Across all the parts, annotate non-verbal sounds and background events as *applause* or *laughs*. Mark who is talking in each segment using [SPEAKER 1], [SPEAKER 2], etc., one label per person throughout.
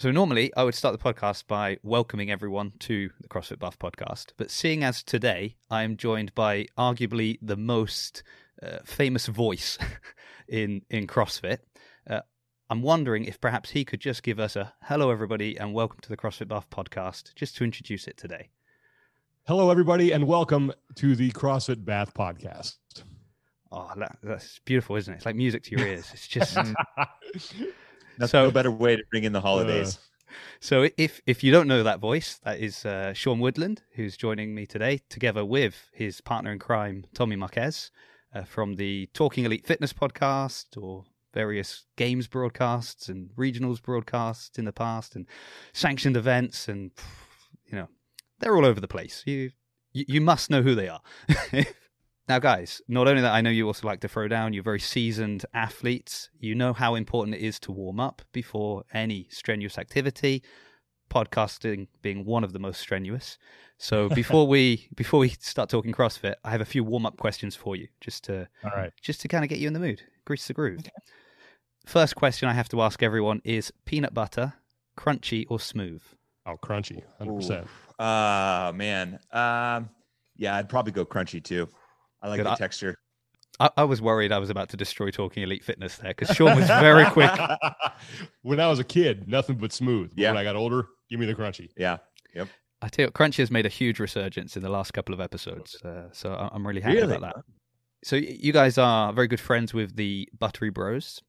[SPEAKER 1] So normally I would start the podcast by welcoming everyone to the CrossFit Bath podcast, but seeing as today I am joined by arguably the most uh, famous voice *laughs* in in CrossFit, uh, I'm wondering if perhaps he could just give us a hello everybody and welcome to the CrossFit Bath podcast, just to introduce it today.
[SPEAKER 2] Hello, everybody, and welcome to the CrossFit Bath podcast.
[SPEAKER 1] Oh, that, that's beautiful, isn't it? It's like music to your ears. It's just *laughs*
[SPEAKER 3] That's
[SPEAKER 1] So-
[SPEAKER 3] no better way to bring in the holidays.
[SPEAKER 1] So if if you don't know that voice, that is uh, Sean Woodland, who's joining me today, together with his partner in crime, Tommy Marquez, uh, from the Talking Elite Fitness podcast or various games broadcasts and regionals broadcasts in the past and sanctioned events and you know they're all over the place. You you, you must know who they are. *laughs* Now, guys, not only that, I know you also like to throw down. You're very seasoned athletes. You know how important it is to warm up before any strenuous activity. Podcasting being one of the most strenuous. So *laughs* before we before we start talking CrossFit, I have a few warm up questions for you, just to
[SPEAKER 2] All right.
[SPEAKER 1] just to kind of get you in the mood, grease the groove. First question I have to ask everyone is: peanut butter, crunchy or smooth?
[SPEAKER 2] Oh, crunchy, 100%.
[SPEAKER 3] Ah, man. Um, yeah, I'd probably go crunchy too. I like
[SPEAKER 1] Good.
[SPEAKER 3] the
[SPEAKER 1] I-
[SPEAKER 3] texture.
[SPEAKER 1] I, I was worried I was about to destroy talking elite fitness there because Sean was very quick. *laughs*
[SPEAKER 2] when I was a kid, nothing but smooth. But
[SPEAKER 3] Yeah.
[SPEAKER 2] When I got older, give me the crunchy.
[SPEAKER 3] Yeah. Yep.
[SPEAKER 1] I tell you, Crunchy has made a huge resurgence in the last couple of episodes, uh, so I- I'm really happy
[SPEAKER 3] Really?
[SPEAKER 1] about that. So you guys are very good friends with the Buttery Bros,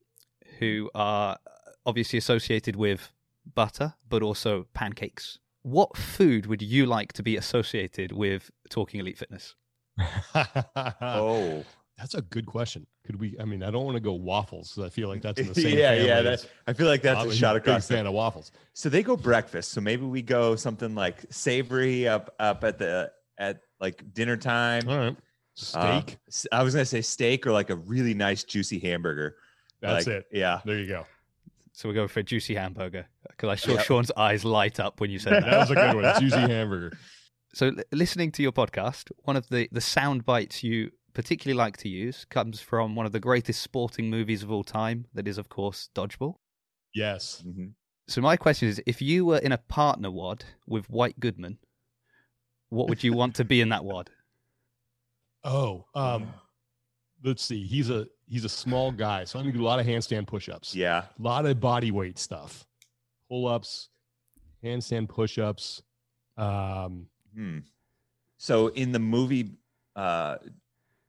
[SPEAKER 1] who are obviously associated with butter, but also pancakes. What food would you like to be associated with Talking Elite Fitness? *laughs*
[SPEAKER 3] Oh,
[SPEAKER 2] That's a good question. Could we? I mean, I don't want to go waffles. 'cause I feel like that's in the *laughs* same.
[SPEAKER 3] yeah,
[SPEAKER 2] family
[SPEAKER 3] yeah. That, I feel like that's a shot
[SPEAKER 2] big
[SPEAKER 3] across.
[SPEAKER 2] fan of waffles.
[SPEAKER 3] so they go breakfast. So maybe we go something like savory up up at the at like dinner time.
[SPEAKER 2] All right.
[SPEAKER 3] Uh,
[SPEAKER 2] Steak.
[SPEAKER 3] s- I was gonna say steak or like a really nice juicy hamburger.
[SPEAKER 2] that's
[SPEAKER 3] Like,
[SPEAKER 2] it.
[SPEAKER 3] Yeah.
[SPEAKER 2] There you go.
[SPEAKER 1] So we're going for a juicy hamburger because I saw
[SPEAKER 3] Yep.
[SPEAKER 1] Sean's eyes light up when you said
[SPEAKER 2] That *laughs*
[SPEAKER 1] that.
[SPEAKER 2] was a good one. Juicy hamburger.
[SPEAKER 1] So, listening to your podcast, one of the, the sound bites you particularly like to use comes from one of the greatest sporting movies of all time. That is, of course, Dodgeball.
[SPEAKER 2] Yes.
[SPEAKER 3] Mhm.
[SPEAKER 1] So, my question is if you were in a partner WOD with White Goodman, what would you want to be in that WOD? *laughs*
[SPEAKER 2] Oh, um, let's see. He's a he's a small guy, so I'm gonna do a lot of handstand push-ups.
[SPEAKER 3] Yeah.
[SPEAKER 2] A lot of body weight stuff, pull-ups, handstand push-ups. Um,
[SPEAKER 3] Hmm. So in the movie uh,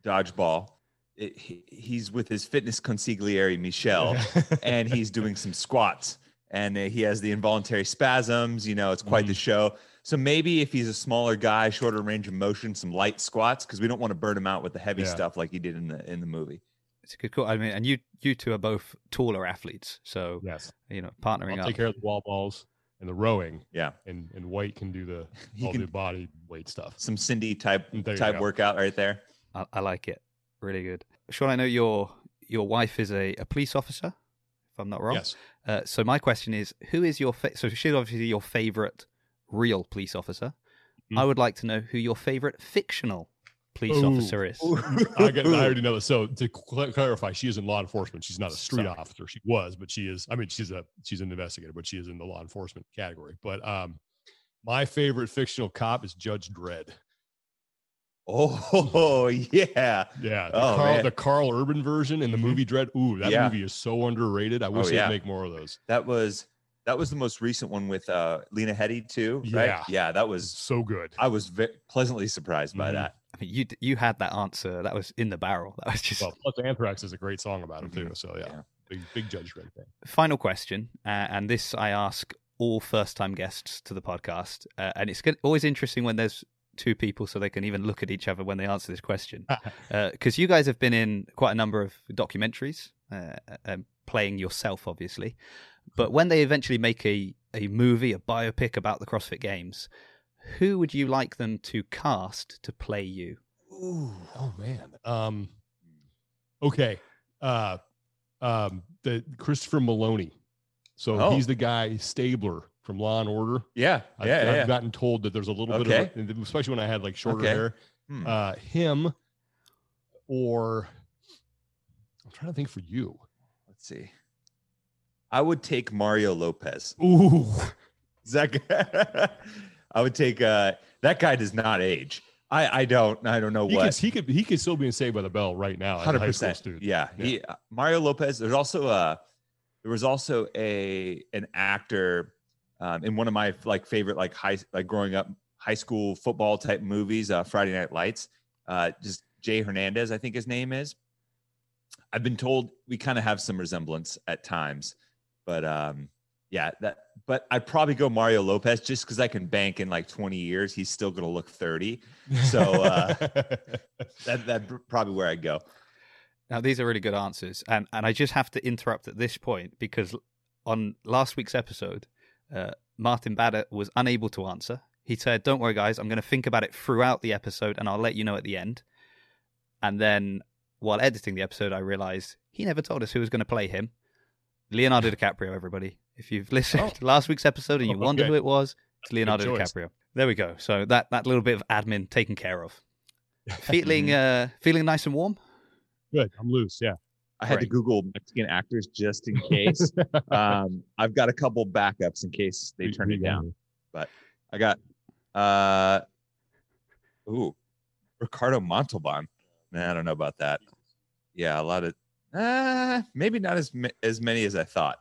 [SPEAKER 3] Dodgeball, it, he, he's with his fitness consigliere Michelle, *laughs* and he's doing some squats, and uh, he has the involuntary spasms. You know, it's quite the show. So maybe if he's a smaller guy, shorter range of motion, some light squats, because we don't want to burn him out with the heavy
[SPEAKER 2] Yeah.
[SPEAKER 3] stuff like he did in the in the movie.
[SPEAKER 1] It's a good call. I mean, and you you two are both taller athletes, so
[SPEAKER 2] yes,
[SPEAKER 1] you know,
[SPEAKER 2] I'll
[SPEAKER 1] partnering up.
[SPEAKER 2] take care of the wall balls and the rowing,
[SPEAKER 3] Yeah,
[SPEAKER 2] and and White can do the *laughs*
[SPEAKER 3] He
[SPEAKER 2] all
[SPEAKER 3] can-
[SPEAKER 2] the body weight stuff.
[SPEAKER 3] some Cindy type
[SPEAKER 2] There
[SPEAKER 3] type
[SPEAKER 2] go.
[SPEAKER 3] workout right there.
[SPEAKER 1] I, I like it. Really good. Sean, I know your your wife is a, a police officer, if I'm not wrong.
[SPEAKER 2] Yes.
[SPEAKER 1] Uh, so my question is, who is your fa- so she's obviously your favorite real police officer.
[SPEAKER 2] Mhm.
[SPEAKER 1] I would like to know who your favorite fictional police
[SPEAKER 2] Ooh.
[SPEAKER 1] officer is.
[SPEAKER 2] I, got, I already know this. *laughs* So to cl- clarify, she is in law enforcement. She's not a street
[SPEAKER 1] Sorry.
[SPEAKER 2] officer. She was, but she is. I mean, she's a she's an investigator, but she is in the law enforcement category. But um, my favorite fictional cop is Judge Dredd.
[SPEAKER 3] Oh *laughs* yeah,
[SPEAKER 2] Yeah, the,
[SPEAKER 3] Oh, Karl. Mm-hmm.
[SPEAKER 2] the Karl Urban version in the movie Dredd. Ooh, that
[SPEAKER 3] Yeah.
[SPEAKER 2] movie is so underrated. I wish
[SPEAKER 3] Oh,
[SPEAKER 2] they'd
[SPEAKER 3] yeah.
[SPEAKER 2] make more of those.
[SPEAKER 3] that was that was the most recent one with uh, Lena Headey too,
[SPEAKER 2] Yeah.
[SPEAKER 3] right? Yeah, that was.
[SPEAKER 2] so good.
[SPEAKER 3] I was ve- pleasantly surprised by
[SPEAKER 2] Mhm.
[SPEAKER 3] that.
[SPEAKER 1] I *laughs* mean, you you had that answer. That was in the barrel. *laughs* That was just
[SPEAKER 2] Well, plus Anthrax is a great song about him too. So yeah,
[SPEAKER 3] Yeah.
[SPEAKER 2] big big Judge Dredd fan.
[SPEAKER 1] final question, uh, and this I ask all first time guests to the podcast, uh, and it's always interesting when there's two people so they can even look at each other when they answer this question. *laughs* Because you guys have been in quite a number of documentaries, uh, um, playing yourself, obviously. But when they eventually make a, a movie, a biopic about the CrossFit Games, who would you like them to cast to play you?
[SPEAKER 3] Ooh.
[SPEAKER 2] Oh man. Um. Okay. Uh, um, the Christopher Meloni. So
[SPEAKER 3] Oh.
[SPEAKER 2] he's the guy Stabler from Law and Order.
[SPEAKER 3] Yeah,
[SPEAKER 2] I've,
[SPEAKER 3] yeah,
[SPEAKER 2] I've
[SPEAKER 3] yeah.
[SPEAKER 2] gotten told that there's a little bit of, especially when I had like shorter
[SPEAKER 3] Okay.
[SPEAKER 2] hair.
[SPEAKER 3] Hmm.
[SPEAKER 2] Uh, him, or I'm trying to think for you.
[SPEAKER 3] Let's see. I would take Mario Lopez.
[SPEAKER 2] Ooh,
[SPEAKER 3] Zach, *laughs* I would take uh that guy does not age. I I don't I don't know
[SPEAKER 2] he
[SPEAKER 3] what.
[SPEAKER 2] could, he could he could still be in Saved by the Bell right now.
[SPEAKER 3] Hundred percent.
[SPEAKER 2] student.
[SPEAKER 3] Yeah, he uh, Mario Lopez. There's also a there was also a an actor um, in one of my like favorite like high like growing up high school football type movies, uh, Friday Night Lights. Uh, just Jay Hernandez, I think his name is. I've been told we kind of have some resemblance at times, but um, yeah, that. But I'd probably go Mario Lopez just because I can bank in like 20 years he's still going to look 30. So, uh, *laughs* That that probably where I'd go.
[SPEAKER 1] Now these are really good answers, and and I just have to interrupt at this point because on last week's episode, uh, Martin Bader was unable to answer. He said, "Don't worry, guys. I'm going to think about it throughout the episode, and I'll let you know at the end." And then, while editing the episode, I realized he never told us who was going to play him. Leonardo *laughs* DiCaprio. Everybody, if you've listened
[SPEAKER 2] Oh.
[SPEAKER 1] to last week's episode and you wonder
[SPEAKER 2] Okay.
[SPEAKER 1] who it was, it's Leonardo. DiCaprio. There we go. So that that little bit of admin taken care of. *laughs* Feeling uh feeling nice and warm.
[SPEAKER 2] Good. I'm loose. Yeah.
[SPEAKER 3] I had to Google Mexican actors just in case. *laughs* um, I've got a couple backups in case they turn it down. But I got uh ooh Ricardo Montalban. Nah, I don't know about that. Yeah, a lot of uh maybe not as as many as I thought.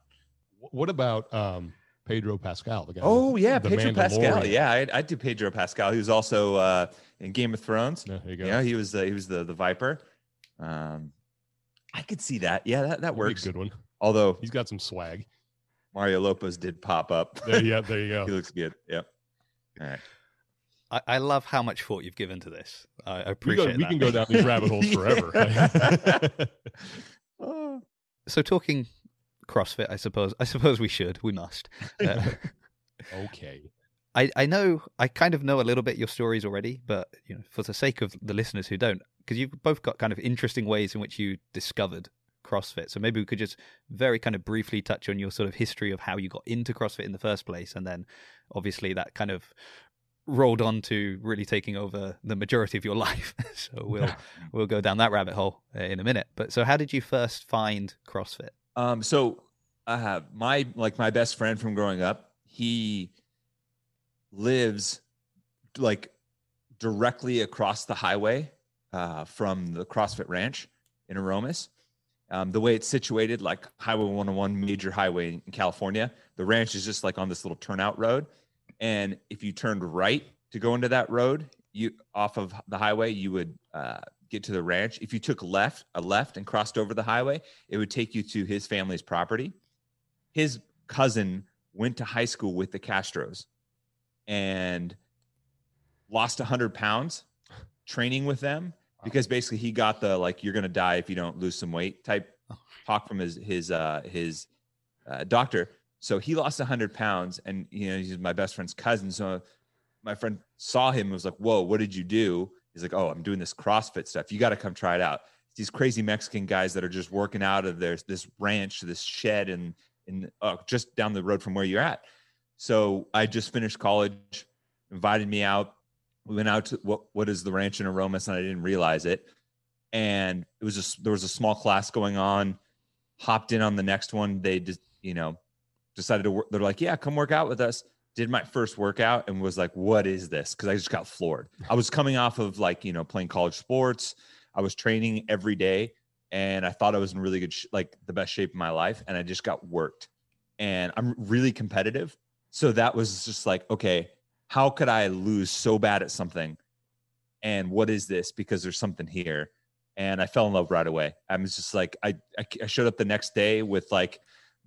[SPEAKER 2] Wh- What about um, Pedro Pascal? The guy.
[SPEAKER 3] Oh
[SPEAKER 2] that-
[SPEAKER 3] yeah,
[SPEAKER 2] the
[SPEAKER 3] Pedro Pascal. Yeah, I'd, I'd do Pedro Pascal. He was also uh in Game of Thrones.
[SPEAKER 2] Yeah, there you go.
[SPEAKER 3] Yeah, he was the he was the the Viper. Um I could see that. Yeah, that, that
[SPEAKER 2] That'd be a
[SPEAKER 3] works.
[SPEAKER 2] good one.
[SPEAKER 3] Although
[SPEAKER 2] He's got some swag.
[SPEAKER 3] Mario Lopez did pop up.
[SPEAKER 2] There, yeah, *laughs* there you go.
[SPEAKER 3] he looks good. Yep. All right.
[SPEAKER 1] I, I love how much thought you've given to this. I I
[SPEAKER 2] We, go,
[SPEAKER 1] appreciate
[SPEAKER 2] we
[SPEAKER 1] that.
[SPEAKER 2] can go down these rabbit holes *laughs* forever. *laughs*
[SPEAKER 3] Oh.
[SPEAKER 1] So talking CrossFit, I suppose. I suppose we should. We must. *laughs* Uh,
[SPEAKER 2] okay.
[SPEAKER 1] I, I know I kind of know a little bit your stories already, but you know, for the sake of the listeners who don't, because you've both got kind of interesting ways in which you discovered CrossFit. So maybe we could just very kind of briefly touch on your sort of history of how you got into CrossFit in the first place, and then obviously that kind of rolled on to really taking over the majority of your *laughs* life. so we'll *laughs* we'll go down that rabbit hole uh, in a minute. But so how did you first find CrossFit?
[SPEAKER 3] Um, so I have my like my best friend from growing up, he lives like directly across the highway uh from the CrossFit ranch in Aromas. Um, the way it's situated, like Highway 101, major highway in California, the ranch is just like on this little turnout road. And if you turned right to go into that road, you off of the highway, you would uh, get to the ranch. If you took left, a left, and crossed over the highway, it would take you to his family's property. His cousin went to high school with the Castros and lost 100 pounds training with them because basically he got the like you're gonna die if you don't lose some weight type talk from his his uh his uh, doctor so he lost 100 pounds and you know he's my best friend's cousin so my friend saw him and was like whoa what did you do he's like oh i'm doing this crossfit stuff you got to come try it out these crazy mexican guys that are just working out of their this ranch this shed and in uh, just down the road from where you're at so i just finished college invited me out we went out to what what is the ranch in Aromas, and I didn't realize it. And it was just there was a small class going on. Hopped in on the next one. They just you know decided to work. They're like, yeah, come work out with us. Did my first workout and was like, what is this? Because I just got floored. I was coming off of like you know playing college sports. I was training every day, and I thought I was in really good sh- like the best shape of my life, and I just got worked. And I'm really competitive, so that was just like okay how could I lose so bad at something? And what is this? Because there's something here. And I fell in love right away. I was just like, I, I, I showed up the next day with like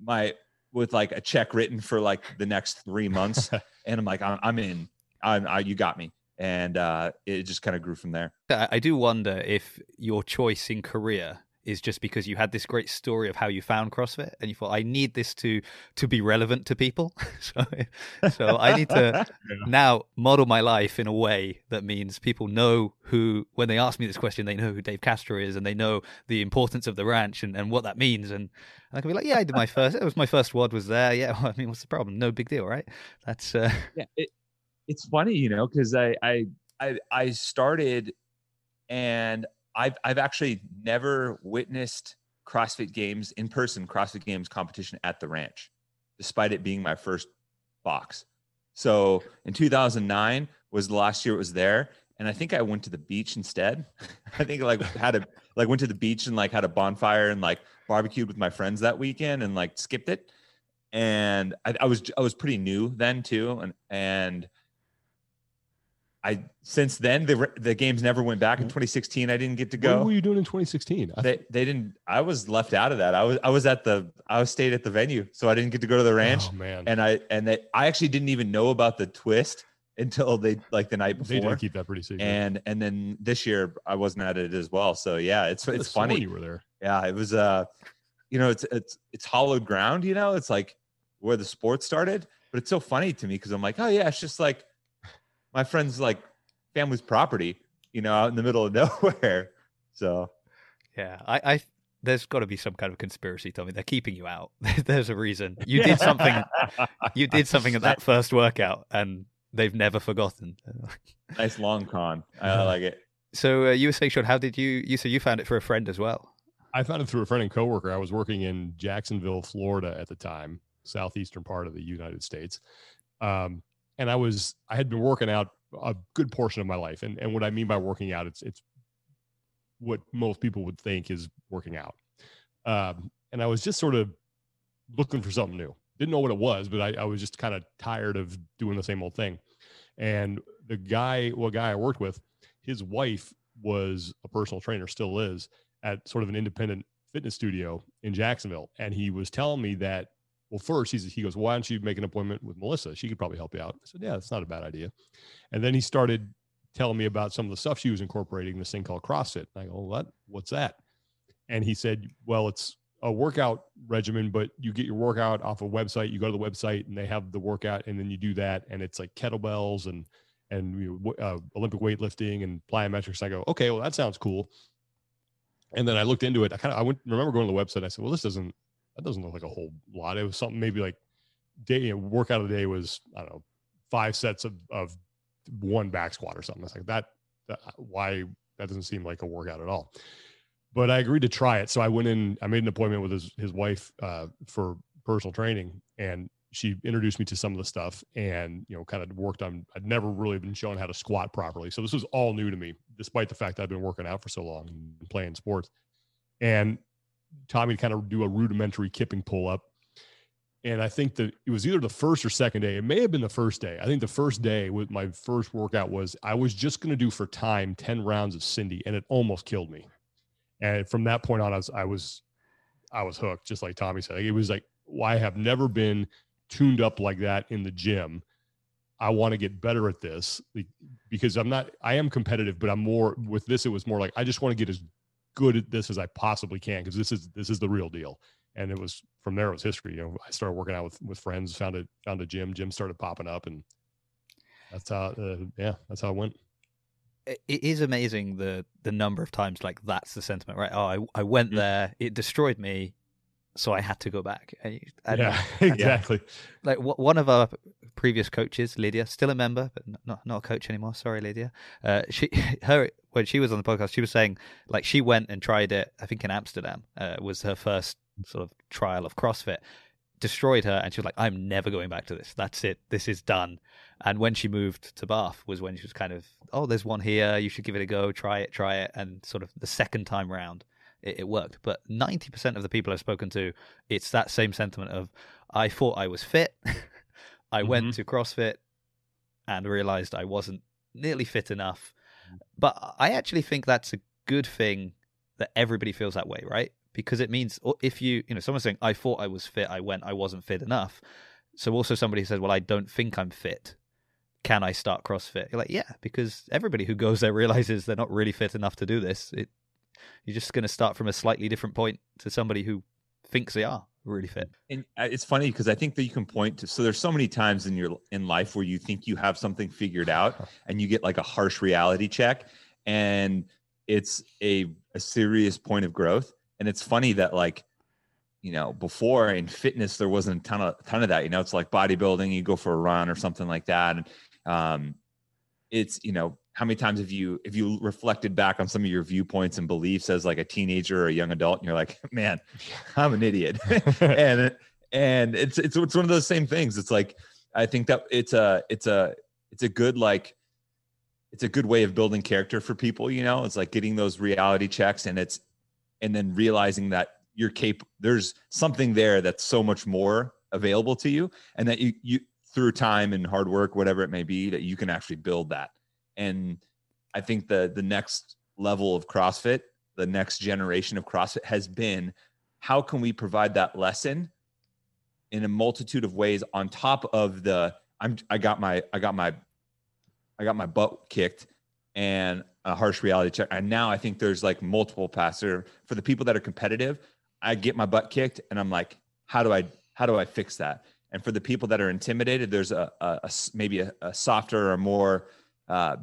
[SPEAKER 3] my, with like a check written for like the next three months. *laughs* and I'm like, I'm, I'm in, I'm, I, you got me. And uh, it just kind of grew from there.
[SPEAKER 1] I I do wonder if your choice in career is just because you had this great story of how you found CrossFit and you thought I need this to to be relevant to people. *laughs* so so I need to *laughs* now model my life in a way that means people know who when they ask me this question they know who Dave Castro is and they know the importance of the ranch and, and what that means. And, and I can be like yeah I did my first it was my first WOD was there. Yeah *laughs* well, I mean what's the problem? No big deal right? That's uh
[SPEAKER 3] yeah it, it's funny you know because I, I i i started and i've i've actually never witnessed CrossFit Games in person CrossFit Games competition at the ranch, despite it being my first box. So in 2009 was the last year it was there, and I think I went to the beach instead. *laughs* I think like had a like went to the beach and like had a bonfire and like barbecued with my friends that weekend and like skipped it. And I, I was I was pretty new then too, and and I since then the the games never went back in 2016. I didn't get to go.
[SPEAKER 2] What were you doing in 2016?
[SPEAKER 3] They they didn't. I was left out of that. I was I was at the I was stayed at the venue, so I didn't get to go to the ranch.
[SPEAKER 2] Oh man,
[SPEAKER 3] And I and they, I actually didn't even know about the twist *laughs* until they like the night before.
[SPEAKER 2] they did keep that pretty secret.
[SPEAKER 3] And and then this year I wasn't at it as well. So yeah, it's it's funny.
[SPEAKER 2] You were there.
[SPEAKER 3] Yeah, it was uh, you know, it's it's it's hollowed ground. You know, it's like where the sport started. But it's so funny to me because I'm like, oh yeah, it's just like my friend's like family's property. You know, out in the middle of *laughs* nowhere. So
[SPEAKER 1] Yeah, I, I there's got to be some kind of conspiracy, Tommy. They're keeping you out. *laughs* there's a reason. You did something. *laughs* You did something at that first workout, and they've never forgotten.
[SPEAKER 3] nice long con. I like it.
[SPEAKER 1] So uh, you were saying, Sean, how did you? You said you found it for a friend as well.
[SPEAKER 2] I found it through a friend and coworker. I was working in Jacksonville, Florida at the time, southeastern part of the United States. Um, and I was I had been working out a good portion of my life. And and what I mean by working out, it's it's what most people would think is working out. Um, and I was just sort of looking for something new. Didn't know what it was, but I, I was just kind of tired of doing the same old thing. And the guy, well, guy I worked with, his wife was a personal trainer, still is, at sort of an independent fitness studio in Jacksonville. And he was telling me that, well, first he's, he goes, why don't you make an appointment with Melissa? She could probably help you out. I said, yeah, that's not a bad idea. And then he started telling me about some of the stuff she was incorporating, this thing called CrossFit. And I go, what? What's that? And he said, well, it's a workout regimen, but you get your workout off a website. You go to the website and they have the workout, and then you do that, and it's like kettlebells and and you know, uh, Olympic weightlifting and plyometrics. I go, okay, well that sounds cool. And then I looked into it. I kind of I went remember going to the website. I said, well, this doesn't that doesn't look like a whole lot. It was something maybe like day you know, workout of the day was I don't know five sets of of one back squat or something. It's like that, that why that doesn't seem like a workout at all but I agreed to try it. So I went in, I made an appointment with his, his wife uh, for personal training and she introduced me to some of the stuff and, you know, kind of worked on, I'd never really been shown how to squat properly. So this was all new to me, despite the fact that I've been working out for so long and playing sports and me to kind of do a rudimentary kipping pull up. And I think that it was either the first or second day. It may have been the first day. I think the first day with my first workout was I was just going to do for time 10 rounds of Cindy and it almost killed me and from that point on i was i was i was hooked just like tommy said it was like well, i have never been tuned up like that in the gym i want to get better at this because i'm not i am competitive but i'm more with this it was more like i just want to get as good at this as i possibly can because this is this is the real deal and it was from there it was history you know i started working out with with friends found a found a gym gym started popping up and that's how uh, yeah that's how it went
[SPEAKER 1] it is amazing the the number of times like that's the sentiment, right? Oh, I I went
[SPEAKER 2] Mm.
[SPEAKER 1] there, it destroyed me, so I had to go back. And, and
[SPEAKER 2] yeah *laughs* exactly
[SPEAKER 1] like w- one of our previous coaches, Lydia, still a member, but not not a coach anymore. Sorry, Lydia. Uh, she *laughs* her when she was on the podcast, she was saying like she went and tried it. I think in Amsterdam uh, was her first sort of trial of CrossFit. Destroyed her, and she was like, "I'm never going back to this. That's it. This is done." And when she moved to Bath, was when she was kind of, "Oh, there's one here. You should give it a go. Try it. Try it." And sort of the second time round, it, it worked. But ninety percent of the people I've spoken to, it's that same sentiment of, "I thought I was fit." *laughs* I went mm-hmm. to CrossFit and realized I wasn't nearly fit enough. Mm. But I actually think that's a good thing that everybody feels that way, right? Because it means oh, if you, you know, someone's saying, I thought I was fit, I went, I wasn't fit enough. So also somebody says, Well, I don't think I'm fit. Can I start CrossFit? You're like, Yeah, because everybody who goes there *laughs* realizes they're not really fit enough to do this. It, you're just going to start from a slightly different point to somebody who thinks they are really fit.
[SPEAKER 3] And uh, it's funny because I think that you can point to so there's so many times in your in life where you think you have something figured out *laughs* and you get like a harsh reality check and it's a a serious point of growth. And it's funny that like you know before in fitness there wasn't a ton of ton of that. You know, it's like bodybuilding, you go for a run or something like that. And um it's you know how many times have you if you reflected back on some of your viewpoints and beliefs as like a teenager or a young adult and you're like *laughs* man i'm an idiot. *laughs* *laughs* And and it's it's it's one of those same things. It's like i think that it's a it's a it's a good like it's a good way of building character for people you know? It's like getting those reality checks and it's and then realizing that you're capable there's something there that's so much more available to you and that you you through time and hard work whatever it may be that you can actually build that and i think the the next level of crossfit the next generation of crossfit has been how can we provide that lesson in a multitude of ways on top of the i'm i got my i got my i got my butt kicked and a harsh reality check. And now i think there's like multiple paths. For the people that are competitive i get my butt kicked and i'm like how do i how do i fix that? And for the people that are intimidated there's a, a, a maybe a, a, softer or more uh,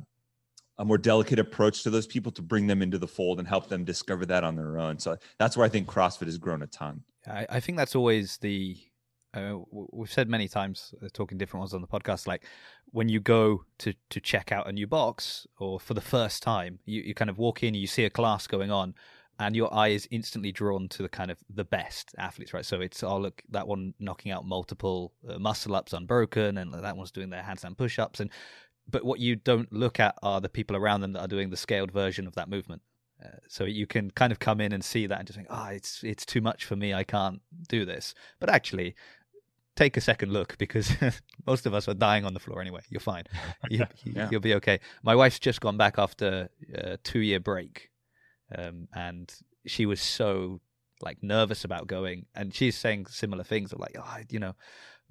[SPEAKER 3] a more delicate approach to those people to bring them into the fold and help them discover that on their own so that's where i think crossfit has grown a ton
[SPEAKER 1] i, I think that's always the uh, we've said many times uh, talking different ones on the podcast like when you go to to check out a new box or for the first time you, you kind of walk in you see a class going on and your eye is instantly drawn to the kind of the best athletes, right? So it's oh look that one knocking out multiple uh, muscle ups unbroken, and that one's doing their handstand push ups, and but what you don't look at are the people around them that are doing the scaled version of that movement. Uh, so you can kind of come in and see that and just think, ah, oh, it's it's too much for me. I can't do this. But actually, take a second look because *laughs* most of us are dying on the floor anyway. You're fine. *laughs* You, will yeah. be okay. My wife's just gone back after a two year break um, and she was so like nervous about going, and she's saying similar things of like, oh, you know,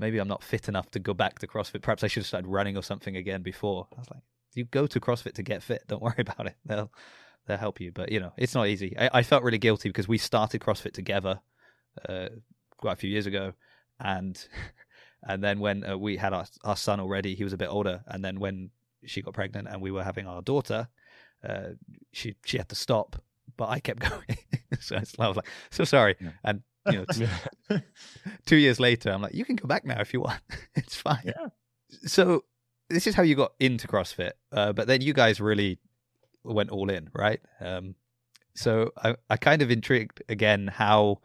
[SPEAKER 1] maybe I'm not fit enough to go back to CrossFit. Perhaps I should have started running or something again before. I was like, you go to CrossFit to get fit. Don't *laughs* worry about it. They'll they'll help you. But you know, it's not easy. I, I felt really guilty because we started CrossFit together uh, quite a few years ago, and *laughs* and then when uh, we had our our son already, he was a bit older, and then when she got pregnant and we were having our daughter, uh, she she had to stop but I kept *laughs* going. so I was like, so sorry. Yeah. And you know, *laughs* *laughs* two years later, I'm like, you can go back now if you want. *laughs* it's fine.
[SPEAKER 3] Yeah.
[SPEAKER 1] So this is how you got into CrossFit, uh, but then you guys really went all in, right? Um, so I, I kind of intrigued again how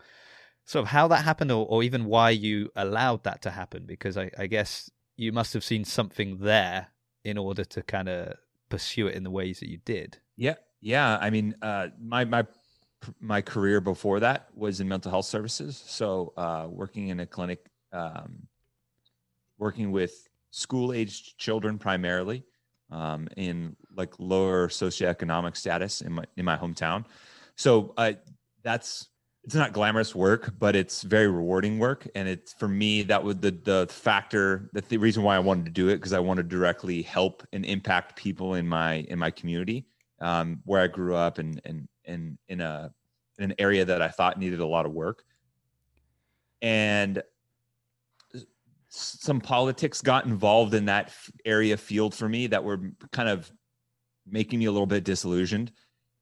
[SPEAKER 1] sort of how that happened, or, or even why you allowed that to happen, because I, I guess you must have seen something there in order to kind of pursue it in the ways that you did.
[SPEAKER 3] Yeah, yeah, I mean, uh, my my my career before that was in mental health services. So uh, working in a clinic, um, working with school aged children primarily um, in like lower socioeconomic status in my in my hometown. So that's it's not glamorous work, but it's very rewarding work. And it's for me that was the the factor that the reason why I wanted to do it because I want to directly help and impact people in my in my community um, where I grew up and and and in a in an area that I thought needed a lot of work. And some politics got involved in that area field for me that were kind of making me a little bit disillusioned.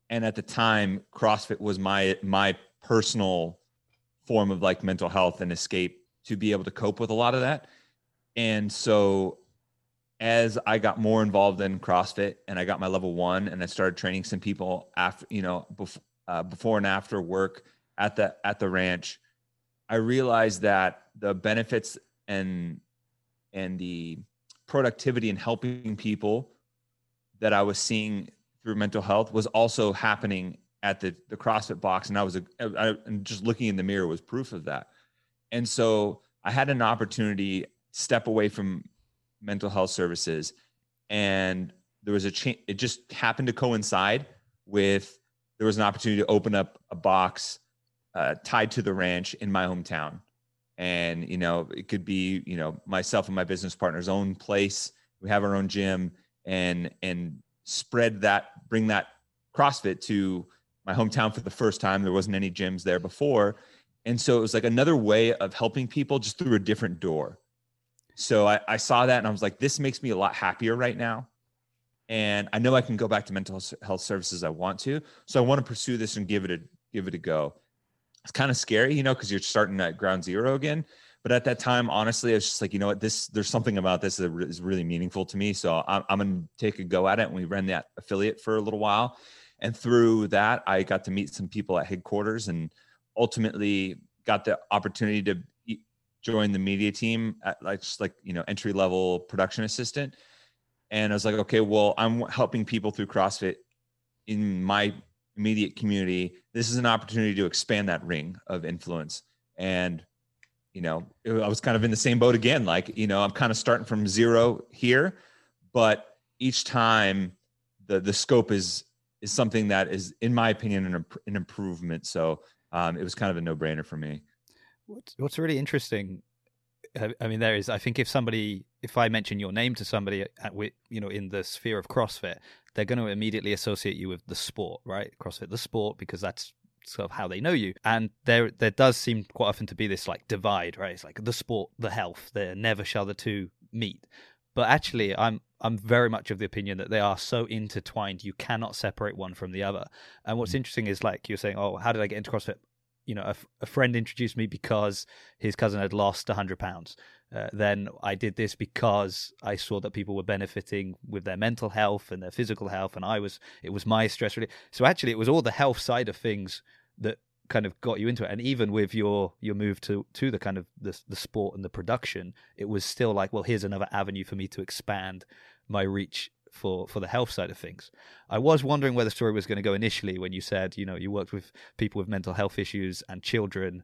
[SPEAKER 3] And at the time, CrossFit was my my personal form of like mental health and escape to be able to cope with a lot of that. And so as I got more involved in CrossFit and I got my level one and I started training some people after, you know, before, uh, before and after work at the, at the ranch, I realized that the benefits and, and the productivity and helping people that I was seeing through mental health was also happening at the, the CrossFit box. And I was, a, I, and just looking in the mirror was proof of that. And so I had an opportunity step away from mental health services. And there was a change it just happened to coincide with there was an opportunity to open up a box uh, tied to the ranch in my hometown. And you know it could be you know myself and my business partner's own place. We have our own gym and and spread that bring that crossfit to my hometown for the first time. There wasn't any gyms there before. And so it was like another way of helping people just through a different door so I, I saw that and I was like, this makes me a lot happier right now. And I know I can go back to mental health services I want to. So I want to pursue this and give it a give it a go. It's kind of scary, you know, because you're starting at ground zero again. But at that time, honestly, I was just like, you know what, this there's something about this that is really meaningful to me. So I'm, I'm to take a go at it. And we ran that affiliate for a little while, and through that, I got to meet some people at headquarters, and ultimately got the opportunity to join the media team at like just like you know entry level production assistant. And I was like, okay, well, I'm helping people through CrossFit in my immediate community. This is an opportunity to expand that ring of influence and you know, I was kind of in the same boat again. Like, you know, I'm kind of starting from zero here, but each time the the scope is is something that is, in my opinion, an, an improvement. So um, it was kind of a no brainer for me.
[SPEAKER 1] What's What's really interesting, I mean, there is. I think if somebody, if I mention your name to somebody, at, you know, in the sphere of CrossFit, they're going to immediately associate you with the sport, right? CrossFit, the sport, because that's sort of how they know you. And there there does seem quite often to be this like divide, right? It's like the sport, the health, there never shall the two meet. But actually I'm I'm very much of the opinion that they are so intertwined you cannot separate one from the other. And what's mm. interesting is like you're saying, oh, how did I get into CrossFit? You know, a, a friend introduced me because his cousin had lost 100 pounds. Uh, then I did this because I saw that people were benefiting with their mental health and their physical health, and I was it was my stress relief. So actually, it was all the health side of things that kind of got you into it. And even with your your move to to the kind of the the sport and the production, it was still like, well, here's another avenue for me to expand my reach for for the health side of things. I was wondering where the story was going to go initially when you said, you know, you worked with people with mental health issues and children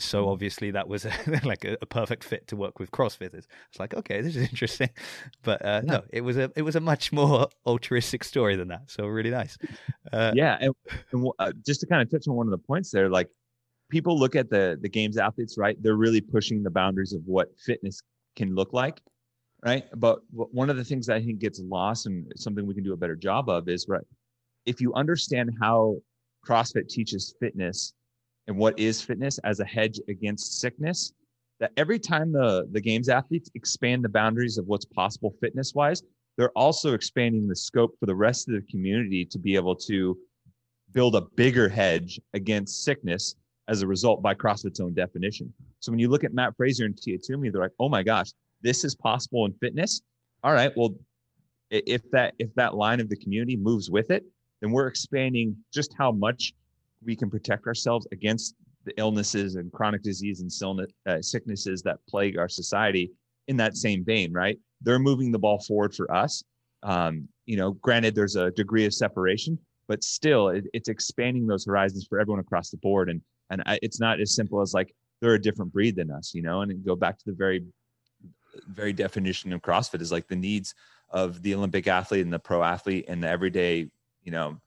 [SPEAKER 1] so mm. obviously that was a, *laughs* like a, a, perfect fit to work with CrossFitters. It's like, okay, this is *laughs* interesting, but uh, no, it was a it was a much more *laughs* altruistic story than that. So really nice.
[SPEAKER 3] Uh, yeah, and, and uh, just to kind of touch on one of the points there, like people look at the the games athletes, right? They're really pushing the boundaries of what fitness can look like, right? But one of the things that I think gets lost and something we can do a better job of is right. If you understand how CrossFit teaches fitness and what is fitness as a hedge against sickness that every time the the games athletes expand the boundaries of what's possible fitness wise they're also expanding the scope for the rest of the community to be able to build a bigger hedge against sickness as a result by CrossFit's own definition. So when you look at Matt Fraser and Tia Toomey, they're like, oh my gosh, this is possible in fitness. All right, well, if that if that line of the community moves with it, then we're expanding just how much we can protect ourselves against the illnesses and chronic disease and uh, sicknesses that plague our society in that same vein, right? They're moving the ball forward for us. Um, you know, granted, there's a degree of separation, but still, it, it's expanding those horizons for everyone across the board. And and I, it's not as simple as like they're a different breed than us, you know. And go back to the very, very definition of CrossFit is like the needs of the Olympic athlete and the pro athlete and the everyday, you know,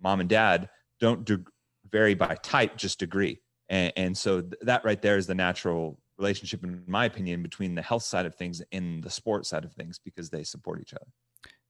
[SPEAKER 3] mom and dad don't do, vary by type, just degree. And, and so th- that right there is the natural relationship, in my opinion, between the health side of things and the sport side of things because they support each other.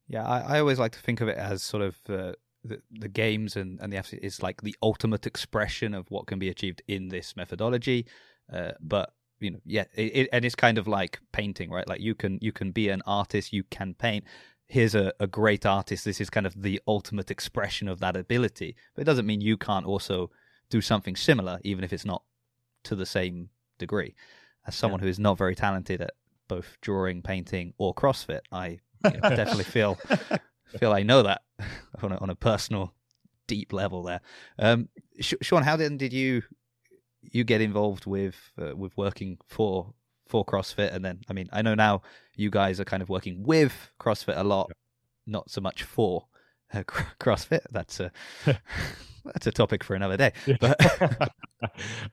[SPEAKER 1] Yeah, I, I always like to think of it as sort of uh, the the games and and the FC is like the ultimate expression of what can be achieved in this methodology. Uh, but you know, yeah, it, it, and it's kind of like painting, right? Like you can you can be an artist, you can paint, here's a, a great artist. This is kind of the ultimate expression of that ability. But it doesn't mean you can't also do something similar, even if it's not to the same degree. As someone yeah. who is not very talented at both drawing, painting, or CrossFit, I you know, *laughs* definitely feel feel I know that *laughs* on a, on a personal, deep level. There, um, Sean, how then did you you get involved with uh, with working for for CrossFit, and then I mean I know now you guys are kind of working with CrossFit a lot, not so much for uh, *laughs* CrossFit. That's a *laughs* *laughs* that's a topic for another day. But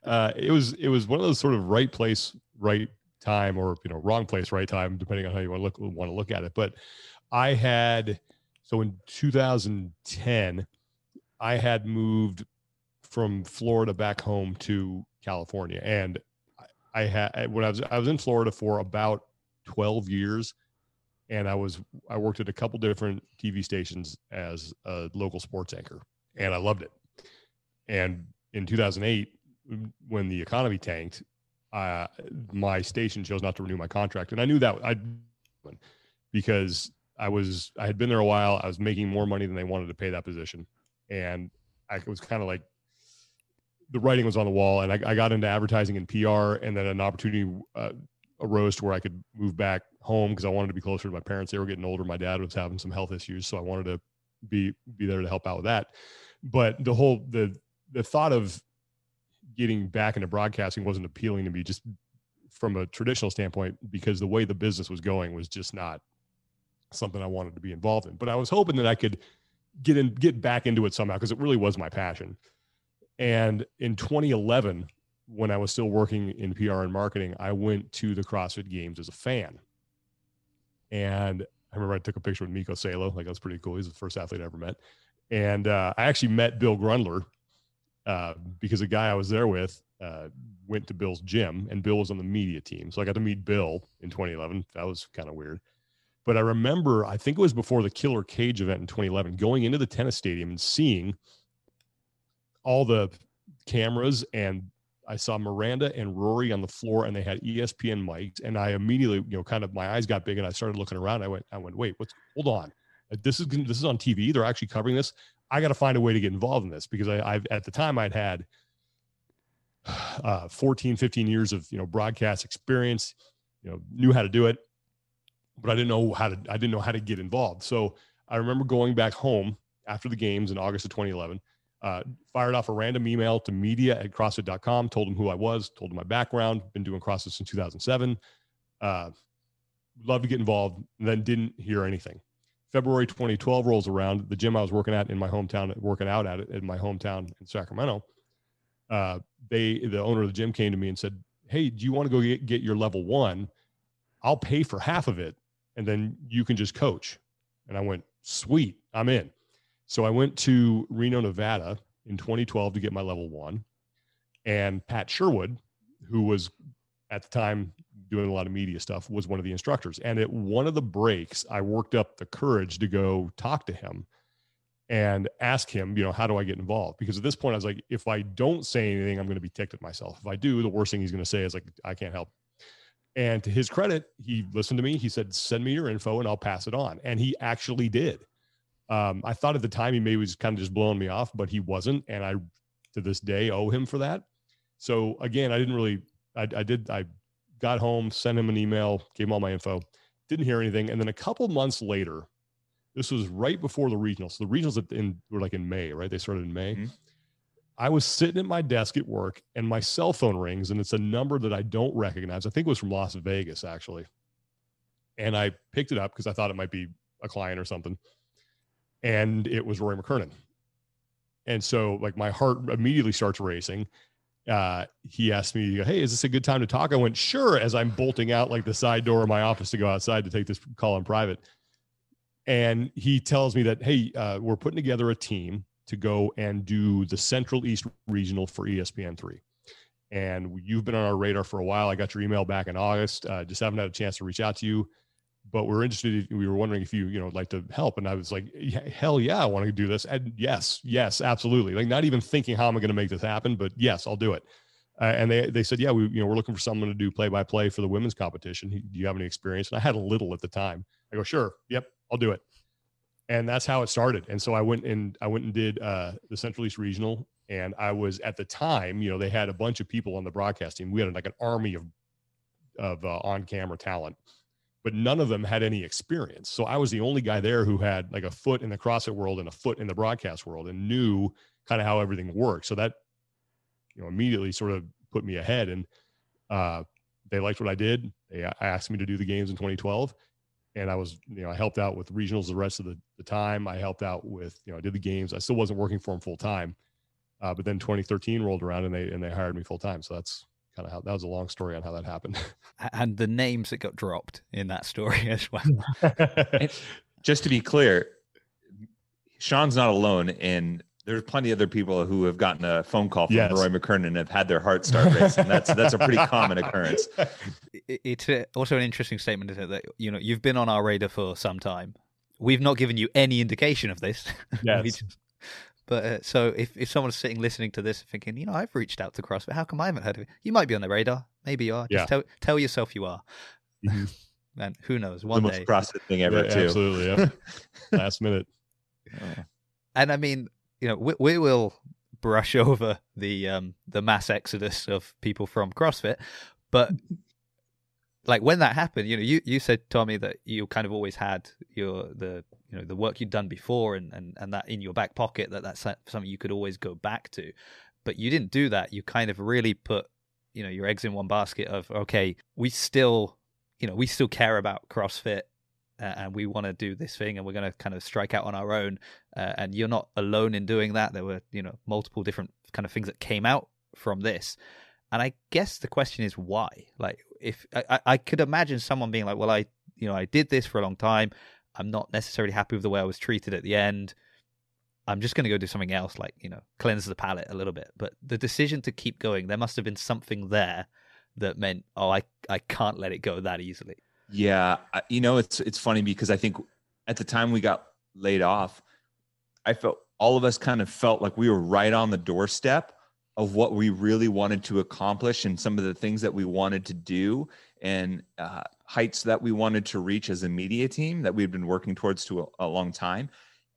[SPEAKER 2] uh, it was it was one of those sort of right place, right time, or you know wrong place, right time, depending on how you want to look want to look at it. But I had so in 2010, I had moved from Florida back home to California, and I had when I was I was in Florida for about 12 years and I was I worked at a couple different TV stations as a local sports anchor and I loved it. And in 2008 when the economy tanked, uh, my station chose not to renew my contract and I knew that I because I was I had been there a while, I was making more money than they wanted to pay that position and I was kind of like the writing was on the wall, and I, I got into advertising and PR, and then an opportunity uh, arose to where I could move back home because I wanted to be closer to my parents. They were getting older. My dad was having some health issues, so I wanted to be be there to help out with that. But the whole the the thought of getting back into broadcasting wasn't appealing to me just from a traditional standpoint because the way the business was going was just not something I wanted to be involved in. But I was hoping that I could get in get back into it somehow because it really was my passion. And in 2011, when I was still working in PR and marketing, I went to the CrossFit Games as a fan. And I remember I took a picture with Mikko Salo. Like, that was pretty cool. He's the first athlete I ever met. And uh, I actually met Bill Grundler uh, because a guy I was there with uh, went to Bill's gym and Bill was on the media team. So I got to meet Bill in 2011. That was kind of weird. But I remember, I think it was before the Killer Kage event in 2011, going into the tennis stadium and seeing all the cameras and I saw Miranda and Rory on the floor and they had ESPN mics. And I immediately, you know, kind of my eyes got big and I started looking around. I went, I went, wait, what's hold on. This is this is on TV. They're actually covering this. I got to find a way to get involved in this because I, I've at the time I'd had *sighs* uh, 14, 15 years of you know broadcast experience, you know, knew how to do it, but I didn't know how to I didn't know how to get involved. So I remember going back home after the games in August of 2011 uh, fired off a random email to media at CrossFit.com, told him who I was, told him my background, been doing CrossFit since 2007. Uh, love to get involved, then didn't hear anything. February 2012 rolls around. The gym I was working at in my hometown, working out at it in my hometown in Sacramento. Uh, they, the owner of the gym, came to me and said, "Hey, do you want to go get, get your level one? I'll pay for half of it, and then you can just coach." And I went, "Sweet, I'm in." So I went to Reno, Nevada in 2012 to get my level one. And Pat Sherwood, who was at the time doing a lot of media stuff, was one of the instructors. And at one of the breaks, I worked up the courage to go talk to him and ask him, you know, how do I get involved? Because at this point, I was like, if I don't say anything, I'm going to be ticked at myself. If I do, the worst thing he's going to say is like, I can't help. And to his credit, he listened to me. He said, send me your info and I'll pass it on. And he actually did. Um, I thought at the time he maybe was kind of just blowing me off, but he wasn't, and I to this day owe him for that. So again, I didn't really. I, I did. I got home, sent him an email, gave him all my info, didn't hear anything, and then a couple months later, this was right before the regionals. So the regionals in were like in May, right? They started in May. Mm-hmm. I was sitting at my desk at work, and my cell phone rings, and it's a number that I don't recognize. I think it was from Las Vegas, actually. And I picked it up because I thought it might be a client or something and it was Rory McKernan. And so, like, my heart immediately starts racing. Uh, he asked me, Hey, is this a good time to talk? I went, Sure, as I'm bolting out like the side door of my office to go outside to take this call in private. And he tells me that, Hey, uh, we're putting together a team to go and do the Central East Regional for ESPN3. And you've been on our radar for a while. I got your email back in August. Uh, just haven't had a chance to reach out to you but we're interested. We were wondering if you, you know, like to help. And I was like, hell yeah, I want to do this. And yes, yes, absolutely. Like not even thinking how am I going to make this happen, but yes, I'll do it. Uh, and they, they said, yeah, we, you know, we're looking for someone to do play by play for the women's competition. Do you have any experience? And I had a little at the time. I go, sure. Yep. I'll do it. And that's how it started. And so I went and I went and did uh, the Central East Regional. And I was at the time, you know, they had a bunch of people on the broadcasting. We had like an army of, of uh, on camera talent but none of them had any experience. So I was the only guy there who had like a foot in the CrossFit world and a foot in the broadcast world and knew kind of how everything worked. So that, you know, immediately sort of put me ahead. And uh, they liked what I did. They asked me to do the games in 2012. And I was, you know, I helped out with regionals the rest of the, the time. I helped out with, you know, I did the games. I still wasn't working for them full time. Uh, but then 2013 rolled around and they and they hired me full time. So that's kind of how that was a long story on how that happened. *laughs*
[SPEAKER 1] And the names that got dropped in that story *laughs* as well. *laughs*
[SPEAKER 3] just to be clear, Sean's not alone in there's plenty of other people who have gotten a phone call from yes. Rory McKernan and have had their heart start racing. That's that's a pretty common occurrence.
[SPEAKER 1] It's also an interesting statement, isn't it? That you know you've been on our radar for some time. We've not given you any indication of this.
[SPEAKER 2] Yes.
[SPEAKER 1] But uh, so if, if someone's sitting listening to this thinking, you know, I've reached out to CrossFit, how come I haven't heard of it? You might be on the radar. Maybe you are. Just yeah. tell tell yourself you are. Mm-hmm. *laughs* and who knows? One
[SPEAKER 3] the
[SPEAKER 1] day.
[SPEAKER 3] most CrossFit thing ever,
[SPEAKER 2] yeah,
[SPEAKER 3] too.
[SPEAKER 2] Absolutely. Yeah. *laughs* Last minute.
[SPEAKER 1] And I mean, you know, we, we will brush *laughs* over the um, the mass exodus of people from CrossFit, but like when that happened, you know, you, you said Tommy that you kind of always had your the you know the work you'd done before and, and, and that in your back pocket that that's something you could always go back to, but you didn't do that. You kind of really put you know your eggs in one basket of okay, we still you know we still care about CrossFit and we want to do this thing and we're going to kind of strike out on our own. Uh, and you're not alone in doing that. There were you know multiple different kind of things that came out from this. And i guess the question is why? Like if I, I could imagine someone being like well i you know i did this for a long time i'm not necessarily happy with the way i was treated at the end. I'm just going to go do something else like you know cleanse the palate a little bit. But the decision to keep going there must have been something there that meant oh i i can't let it go that easily.
[SPEAKER 3] Yeah, you know it's it's funny because I think at the time we got laid off, I felt all of us kind of felt like we were right on the doorstep of what we really wanted to accomplish and some of the things that we wanted to do. And uh, heights that we wanted to reach as a media team that we've been working towards to a, a long time.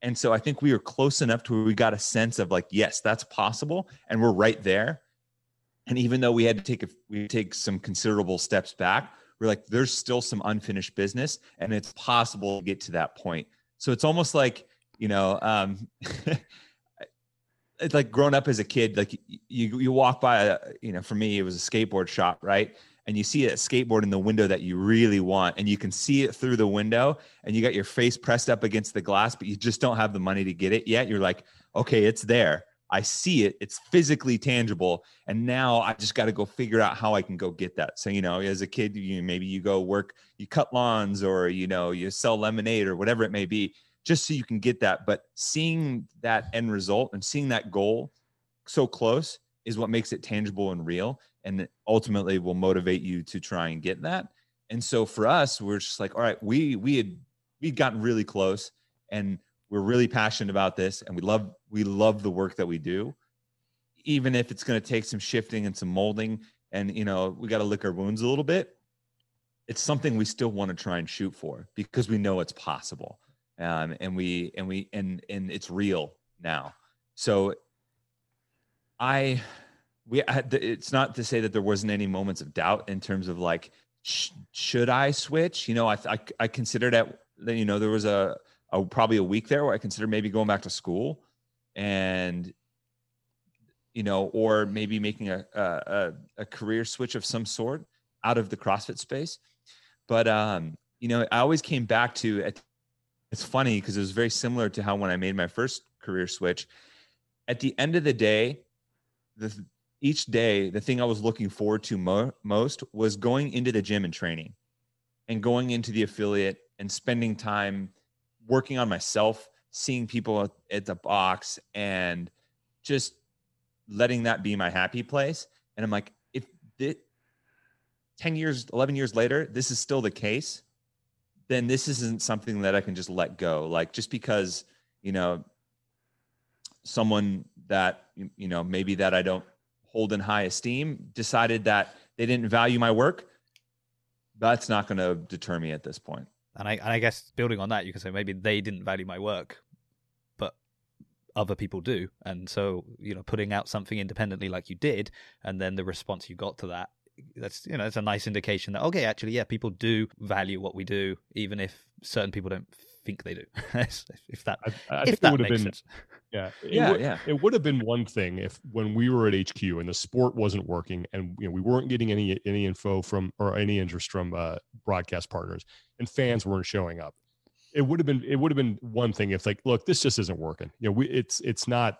[SPEAKER 3] And so I think we were close enough to where we got a sense of like, yes, that's possible, and we're right there. And even though we had to take a, we take some considerable steps back, we're like, there's still some unfinished business and it's possible to get to that point. So it's almost like, you know, um, *laughs* it's like growing up as a kid, like you, you walk by, a, you know, for me, it was a skateboard shop, right? And you see a skateboard in the window that you really want, and you can see it through the window, and you got your face pressed up against the glass, but you just don't have the money to get it yet. You're like, okay, it's there. I see it, it's physically tangible. And now I just got to go figure out how I can go get that. So, you know, as a kid, you maybe you go work, you cut lawns or, you know, you sell lemonade or whatever it may be, just so you can get that. But seeing that end result and seeing that goal so close is what makes it tangible and real. And ultimately will motivate you to try and get that. And so for us, we're just like, all right, we we had we'd gotten really close and we're really passionate about this and we love we love the work that we do even if it's going to take some shifting and some molding and you know we got to lick our wounds a little bit it's something we still want to try and shoot for because we know it's possible um, and we and we and and it's real now so i we it's not to say that there wasn't any moments of doubt in terms of like sh- should i switch you know i i, I considered that you know there was a a, probably a week there where I considered maybe going back to school and you know, or maybe making a, a, a career switch of some sort out of the CrossFit space. But um, you know, I always came back to it's funny because it was very similar to how when I made my first career switch. At the end of the day, the each day, the thing I was looking forward to mo- most was going into the gym and training and going into the affiliate and spending time working on myself, seeing people at the box and just letting that be my happy place. And I'm like, if it, 10 years, 11 years later, this is still the case, then this isn't something that I can just let go. Like just because, you know, someone that, you know, maybe that I don't hold in high esteem decided that they didn't value my work, that's not going to deter me at this point.
[SPEAKER 1] And I, and I guess building on that, you can say maybe they didn't value my work, but other people do. And so, you know, putting out something independently like you did, and then the response you got to that, that's, you know that's a nice indication that, okay, actually, yeah, people do value what we do, even if certain people don't think they do. *laughs* if that, I, I if that makes been, sense. *laughs*
[SPEAKER 2] Yeah, it yeah, would, yeah. It would have been one thing if when we were at HQ and the sport wasn't working and you know we weren't getting any any info from or any interest from uh, broadcast partners and fans weren't showing up. It would have been it would have been one thing if like look this just isn't working. You know we it's it's not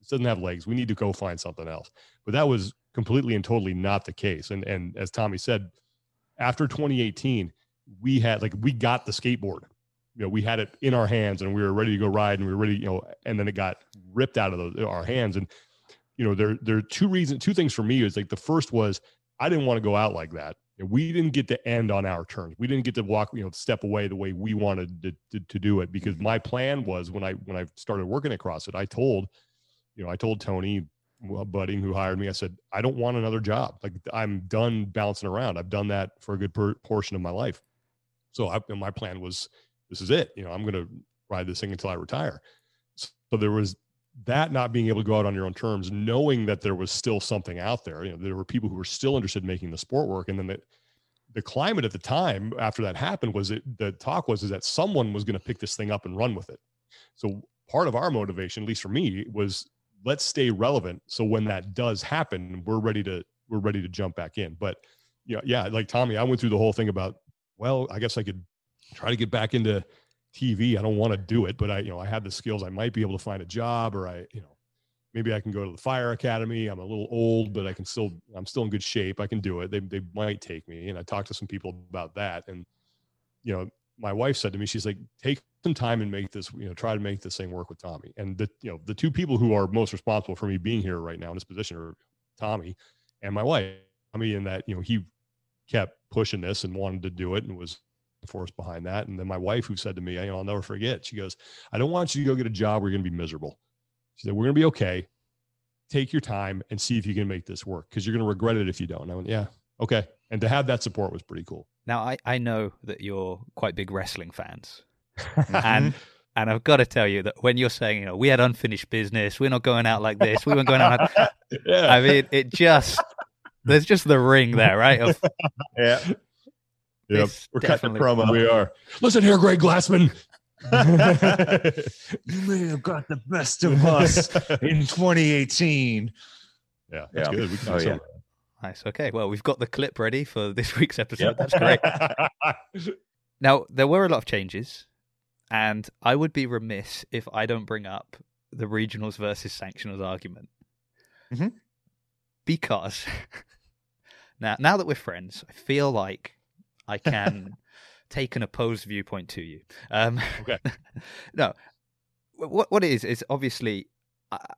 [SPEAKER 2] it doesn't have legs. We need to go find something else. But that was completely and totally not the case. And and as Tommy said, after 2018, we had like we got the skateboard you know we had it in our hands and we were ready to go ride and we were ready you know and then it got ripped out of our hands. And you know there there are two reasons two things for me is like the first was i didn't want to go out like that. We didn't get to end on our terms we didn't get to walk you know step away the way we wanted to, to, to do it because my plan was when i when i started working across it i told you know i told Tony Budding who hired me i said i don't want another job. Like i'm done bouncing around. I've done that for a good per- portion of my life. So I, my plan was this is it. You know, I'm going to ride this thing until I retire. So there was that not being able to go out on your own terms, knowing that there was still something out there, you know, there were people who were still interested in making the sport work. And then the, the climate at the time after that happened was it, the talk was, is that someone was going to pick this thing up and run with it. So part of our motivation, at least for me was let's stay relevant. So when that does happen, we're ready to, we're ready to jump back in. But yeah, yeah, like Tommy, I went through the whole thing about, well, I guess I could try to get back into TV. I don't want to do it, but I, you know, I have the skills. I might be able to find a job or I, you know, maybe I can go to the fire academy. I'm a little old, but I can still, I'm still in good shape. I can do it. They, they might take me. And I talked to some people about that. And, you know, my wife said to me, she's like, take some time and make this, you know, try to make this thing work with Tommy. And the, you know, the two people who are most responsible for me being here right now in this position are Tommy and my wife. I mean, in that, you know, he kept pushing this and wanted to do it and was force behind that. And then my wife, who said to me, I'll never forget, she goes, I don't want you to go get a job where you're going to be miserable. She said, We're going to be okay. Take your time and see if you can make this work because you're going to regret it if you don't. And I went, Yeah, okay. And to have that support was pretty cool.
[SPEAKER 1] Now, I, I know that you're quite big wrestling fans. *laughs* and and I've got to tell you that when you're saying, you know, we had unfinished business, we're not going out like this, we weren't going out. *laughs* yeah. I mean, it just there's just the ring there, right? Of, *laughs*
[SPEAKER 3] yeah.
[SPEAKER 2] Yep.
[SPEAKER 3] We're cutting the promo.
[SPEAKER 2] We are. Listen here, Greg Glassman. *laughs*
[SPEAKER 3] you may have got the best of us in 2018.
[SPEAKER 2] Yeah, that's yeah. good. We
[SPEAKER 3] can oh, yeah.
[SPEAKER 1] Nice. Okay. Well, we've got the clip ready for this *laughs* week's episode. Yep. That's great. *laughs* now, there were a lot of changes, and I would be remiss if I don't bring up the regionals versus sanctionals argument.
[SPEAKER 3] Mm-hmm.
[SPEAKER 1] Because now, now that we're friends, I feel like I can take an opposed viewpoint to you. Um,
[SPEAKER 2] okay. *laughs*
[SPEAKER 1] no, what what it is is obviously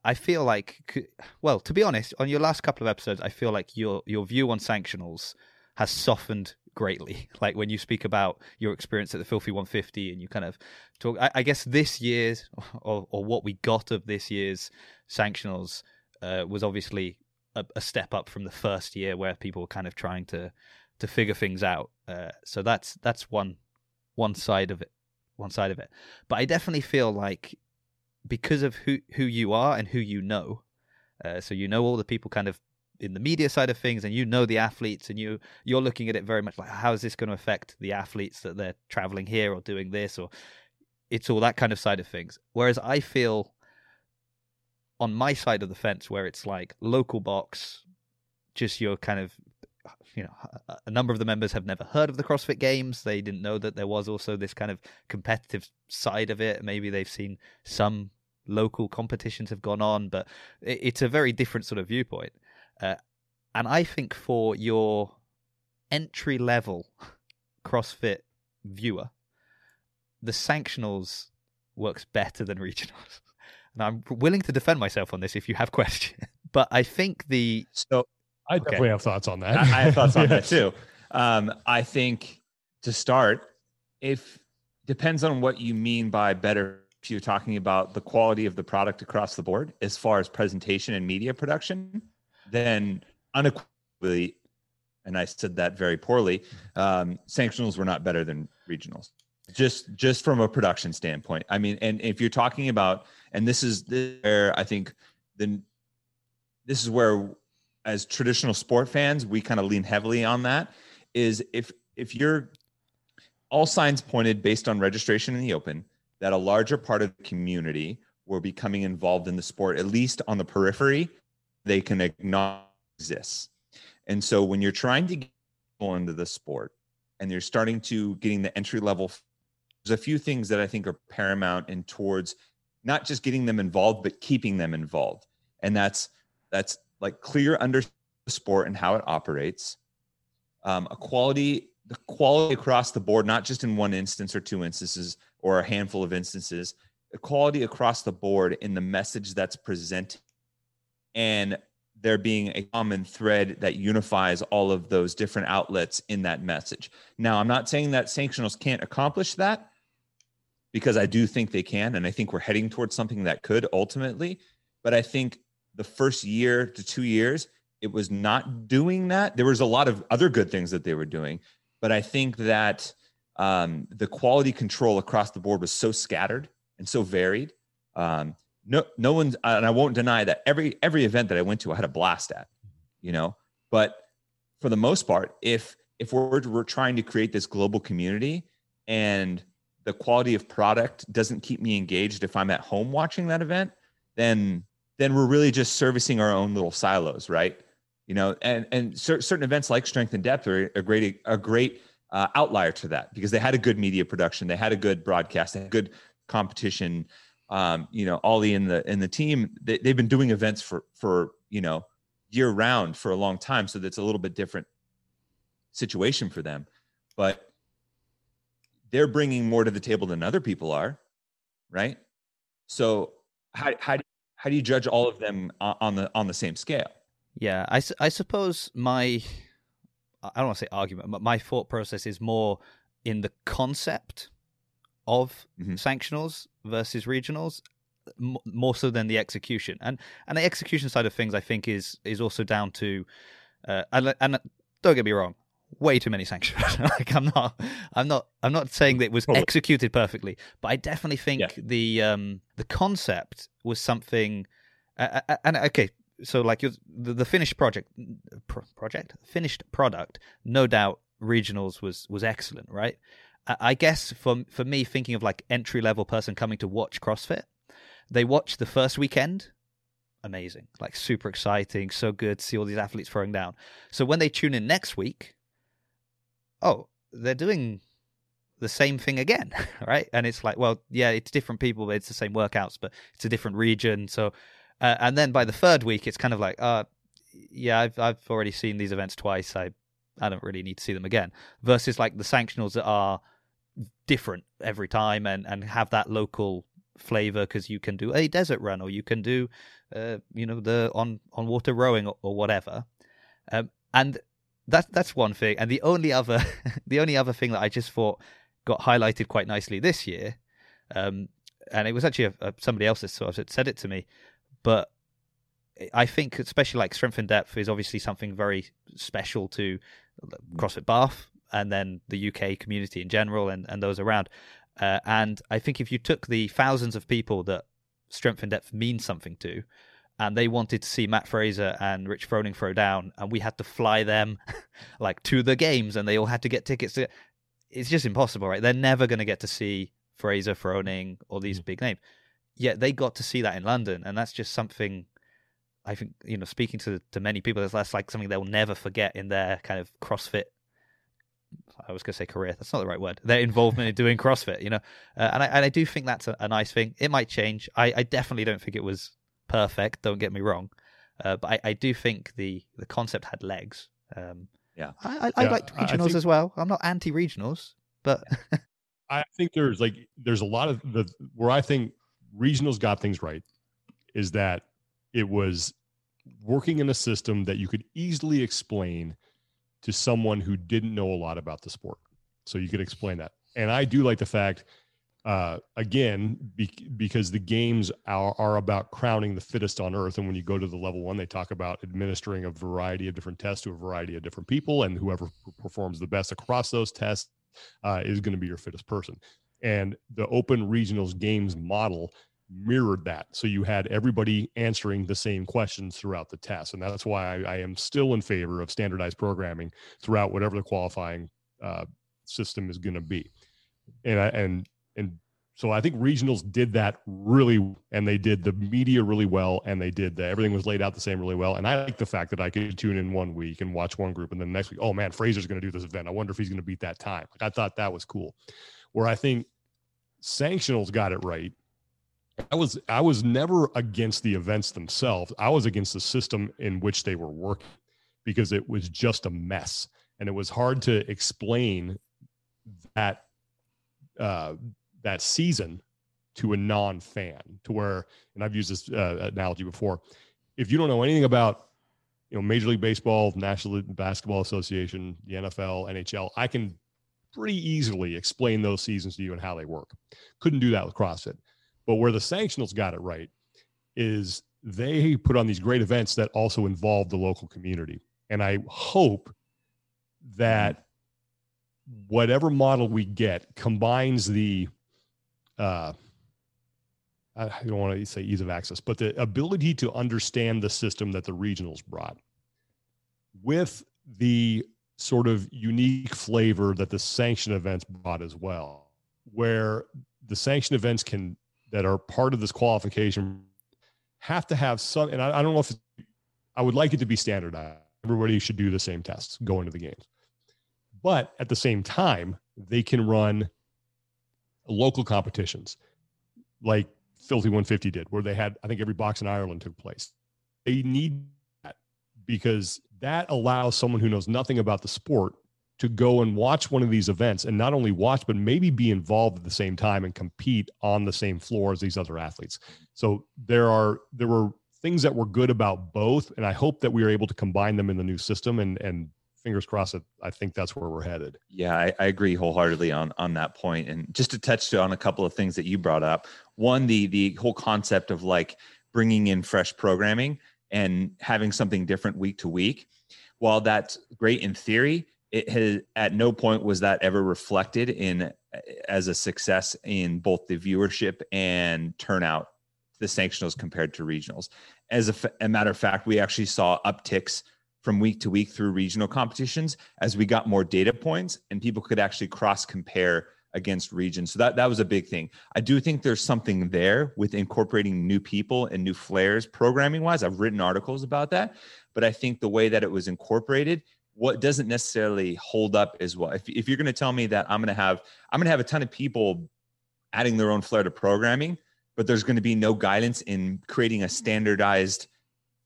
[SPEAKER 1] I feel like, well, to be honest, on your last couple of episodes, I feel like your your view on sanctionals has softened greatly. *laughs* Like when you speak about your experience at the Filthy 150, and you kind of talk. I, I guess this year's *laughs* or or what we got of this year's sanctionals uh, was obviously a, a, step up from the first year, where people were kind of trying to to figure things out. Uh, so that's that's one one side of it, one side of it. But I definitely feel like because of who who you are and who you know, uh, so you know all the people kind of in the media side of things, and you know the athletes, and you you're looking at it very much like how is this going to affect the athletes that they're traveling here or doing this or it's all that kind of side of things. Whereas I feel on my side of the fence where it's like local box, just your kind of you know, a number of the members have never heard of the CrossFit Games. They didn't know that there was also this kind of competitive side of it. Maybe they've seen some local competitions have gone on, but it's a very different sort of viewpoint. Uh, and I think for your entry level *laughs* CrossFit viewer, the sanctionals works better than regionals. *laughs* And I'm willing to defend myself on this if you have *laughs* questions. But I think the
[SPEAKER 3] so
[SPEAKER 2] I definitely okay. have thoughts on that.
[SPEAKER 3] I, I have thoughts on *laughs* that too. Um, I think to start, if depends on what you mean by better. If you're talking about the quality of the product across the board, as far as presentation and media production, then unequivocally, and I said that very poorly, um, sanctionals were not better than regionals. Just just from a production standpoint. I mean, and if you're talking about, and this is where I think then this is where as traditional sport fans, we kind of lean heavily on that. Is if if you're all signs pointed based on registration in the open that a larger part of the community were becoming involved in the sport, at least on the periphery, they can acknowledge this. And so when you're trying to get people into the sport and you're starting to getting the entry level, there's a few things that I think are paramount in towards not just getting them involved, but keeping them involved. And that's that's like clear under sport and how it operates, um, a quality, the quality across the board, not just in one instance or two instances or a handful of instances, equality across the board in the message that's presented, and there being a common thread that unifies all of those different outlets in that message. Now, I'm not saying that sanctionals can't accomplish that because I do think they can. And I think we're heading towards something that could ultimately. But I think the first year to two years, it was not doing that. There was a lot of other good things that they were doing, but I think that um, the quality control across the board was so scattered and so varied um, no no one's and I won't deny that every every event that I went to I had a blast at, you know. But for the most part, if if we're we're trying to create this global community and the quality of product doesn't keep me engaged if I'm at home watching that event, then then we're really just servicing our own little silos, right? You know, and and cer- certain events like Strength and Depth are a great a great uh, outlier to that because they had a good media production, they had a good broadcast, they had good competition um, you know, Ollie and the and the team, they, they've been doing events for for you know year round for a long time, so that's a little bit different situation for them. But they're bringing more to the table than other people are, right? So how how do, how do you judge all of them on the on the same scale?
[SPEAKER 1] Yeah, I, I suppose my I don't want to say argument, but my thought process is more in the concept of mm-hmm. sanctionals versus regionals more so than the execution and and the execution side of things i think is is also down to uh, and, and don't get me wrong way too many sanctions *laughs* like i'm not i'm not i'm not saying that it was executed perfectly but i definitely think yeah. the um the concept was something uh, and okay so like the, the finished project pro- project? Finished product no doubt regionals was was excellent right? I guess for for me, thinking of like entry level person coming to watch CrossFit, they watch the first weekend, amazing, like super exciting, so good, to see all these athletes throwing down. So when they tune in next week, oh, they're doing the same thing again, *laughs* right? And it's like, well, yeah, it's different people, but it's the same workouts, but it's a different region. So, uh, and then by the third week, it's kind of like, uh, yeah, I've I've already seen these events twice. I I don't really need to see them again. Versus like the sanctionals that are different every time and and have that local flavor because you can do a desert run or you can do uh, you know the on on water rowing or, or whatever um, and that that's one thing and the only other *laughs* the only other thing that i just thought got highlighted quite nicely this year um, and it was actually a, a, somebody else that sort of said it to me but i think especially like strength and depth is obviously something very special to crossfit bath and then the UK community in general and, and those around. Uh, and I think if you took the thousands of people that Strength and Depth means something to, and they wanted to see Matt Fraser and Rich Froning throw down, and we had to fly them *laughs* like to the games, and they all had to get tickets. To... It's just impossible, right? They're never going to get to see Fraser, Froning, or these mm. big names. Yet they got to see that in London, and that's just something. I think you know, speaking to to many people, that's like something they'll never forget in their kind of CrossFit I was going to say career. That's not the right word. Their involvement in doing CrossFit, you know, uh, and I and I do think that's a, a, nice thing. It might change. I, I definitely don't think it was perfect. Don't get me wrong, uh, but I, I do think the the concept had legs. Um,
[SPEAKER 3] yeah,
[SPEAKER 1] I, I, I liked regionals think, as well. I'm not anti regionals, but
[SPEAKER 2] I think there's like there's a lot of the where I think regionals got things right is that it was working in a system that you could easily explain to someone who didn't know a lot about the sport. So you could explain that. And I do like the fact, uh, again, be- because the games are, are about crowning the fittest on earth. And when you go to the level one, they talk about administering a variety of different tests to a variety of different people. And whoever performs the best across those tests uh, is going to be your fittest person. And the open regionals games model mirrored that. So you had everybody answering the same questions throughout the test. And that's why I, I am still in favor of standardized programming throughout whatever the qualifying uh, system is going to be. And I, and, and so I think regionals did that really, and they did the media really well, and they did the, everything was laid out the same really well. And I like the fact that I could tune in one week and watch one group, and then the next week, oh man, Fraser's going to do this event. I wonder if he's going to beat that time. Like I thought that was cool. Where I think sanctionals got it right I was I was never against the events themselves. I was against the system in which they were working because it was just a mess and it was hard to explain that uh, that season to a non-fan to where and I've used this uh, analogy before. If you don't know anything about you know Major League Baseball, National Basketball Association, the NFL, NHL, I can pretty easily explain those seasons to you and how they work. Couldn't do that with CrossFit. But where the sanctionals got it right is they put on these great events that also involve the local community. And I hope that whatever model we get combines the uh, I don't want to say ease of access, but the ability to understand the system that the regionals brought with the sort of unique flavor that the sanction events brought as well, where the sanction events can that are part of this qualification have to have some, and I, I don't know if I would like it to be standardized. Everybody should do the same tests going to the games. But at the same time, they can run local competitions like Filthy 150 did, where they had, I think every box in Ireland took place. They need that because that allows someone who knows nothing about the sport to go and watch one of these events and not only watch, but maybe be involved at the same time and compete on the same floor as these other athletes. So there are, there were things that were good about both. And I hope that we are able to combine them in the new system and, and fingers crossed that I think that's where we're headed.
[SPEAKER 3] Yeah, I, I, agree wholeheartedly on on that point. And just to touch on a couple of things that you brought up, one the the whole concept of like bringing in fresh programming and having something different week to week. While that's great in theory, it has at no point was that ever reflected in uh, as a success in both the viewership and turnout the sanctionals compared to regionals. As a, a matter of fact, we actually saw upticks from week to week through regional competitions as we got more data points and people could actually cross compare against regions. So that that was a big thing. I do think there's something there with incorporating new people and new flares programming wise. I've written articles about that, but I think the way that it was incorporated what doesn't necessarily hold up as well. If, if you're going to tell me that I'm going to have I'm going to have a ton of people adding their own flair to programming, but there's going to be no guidance in creating a standardized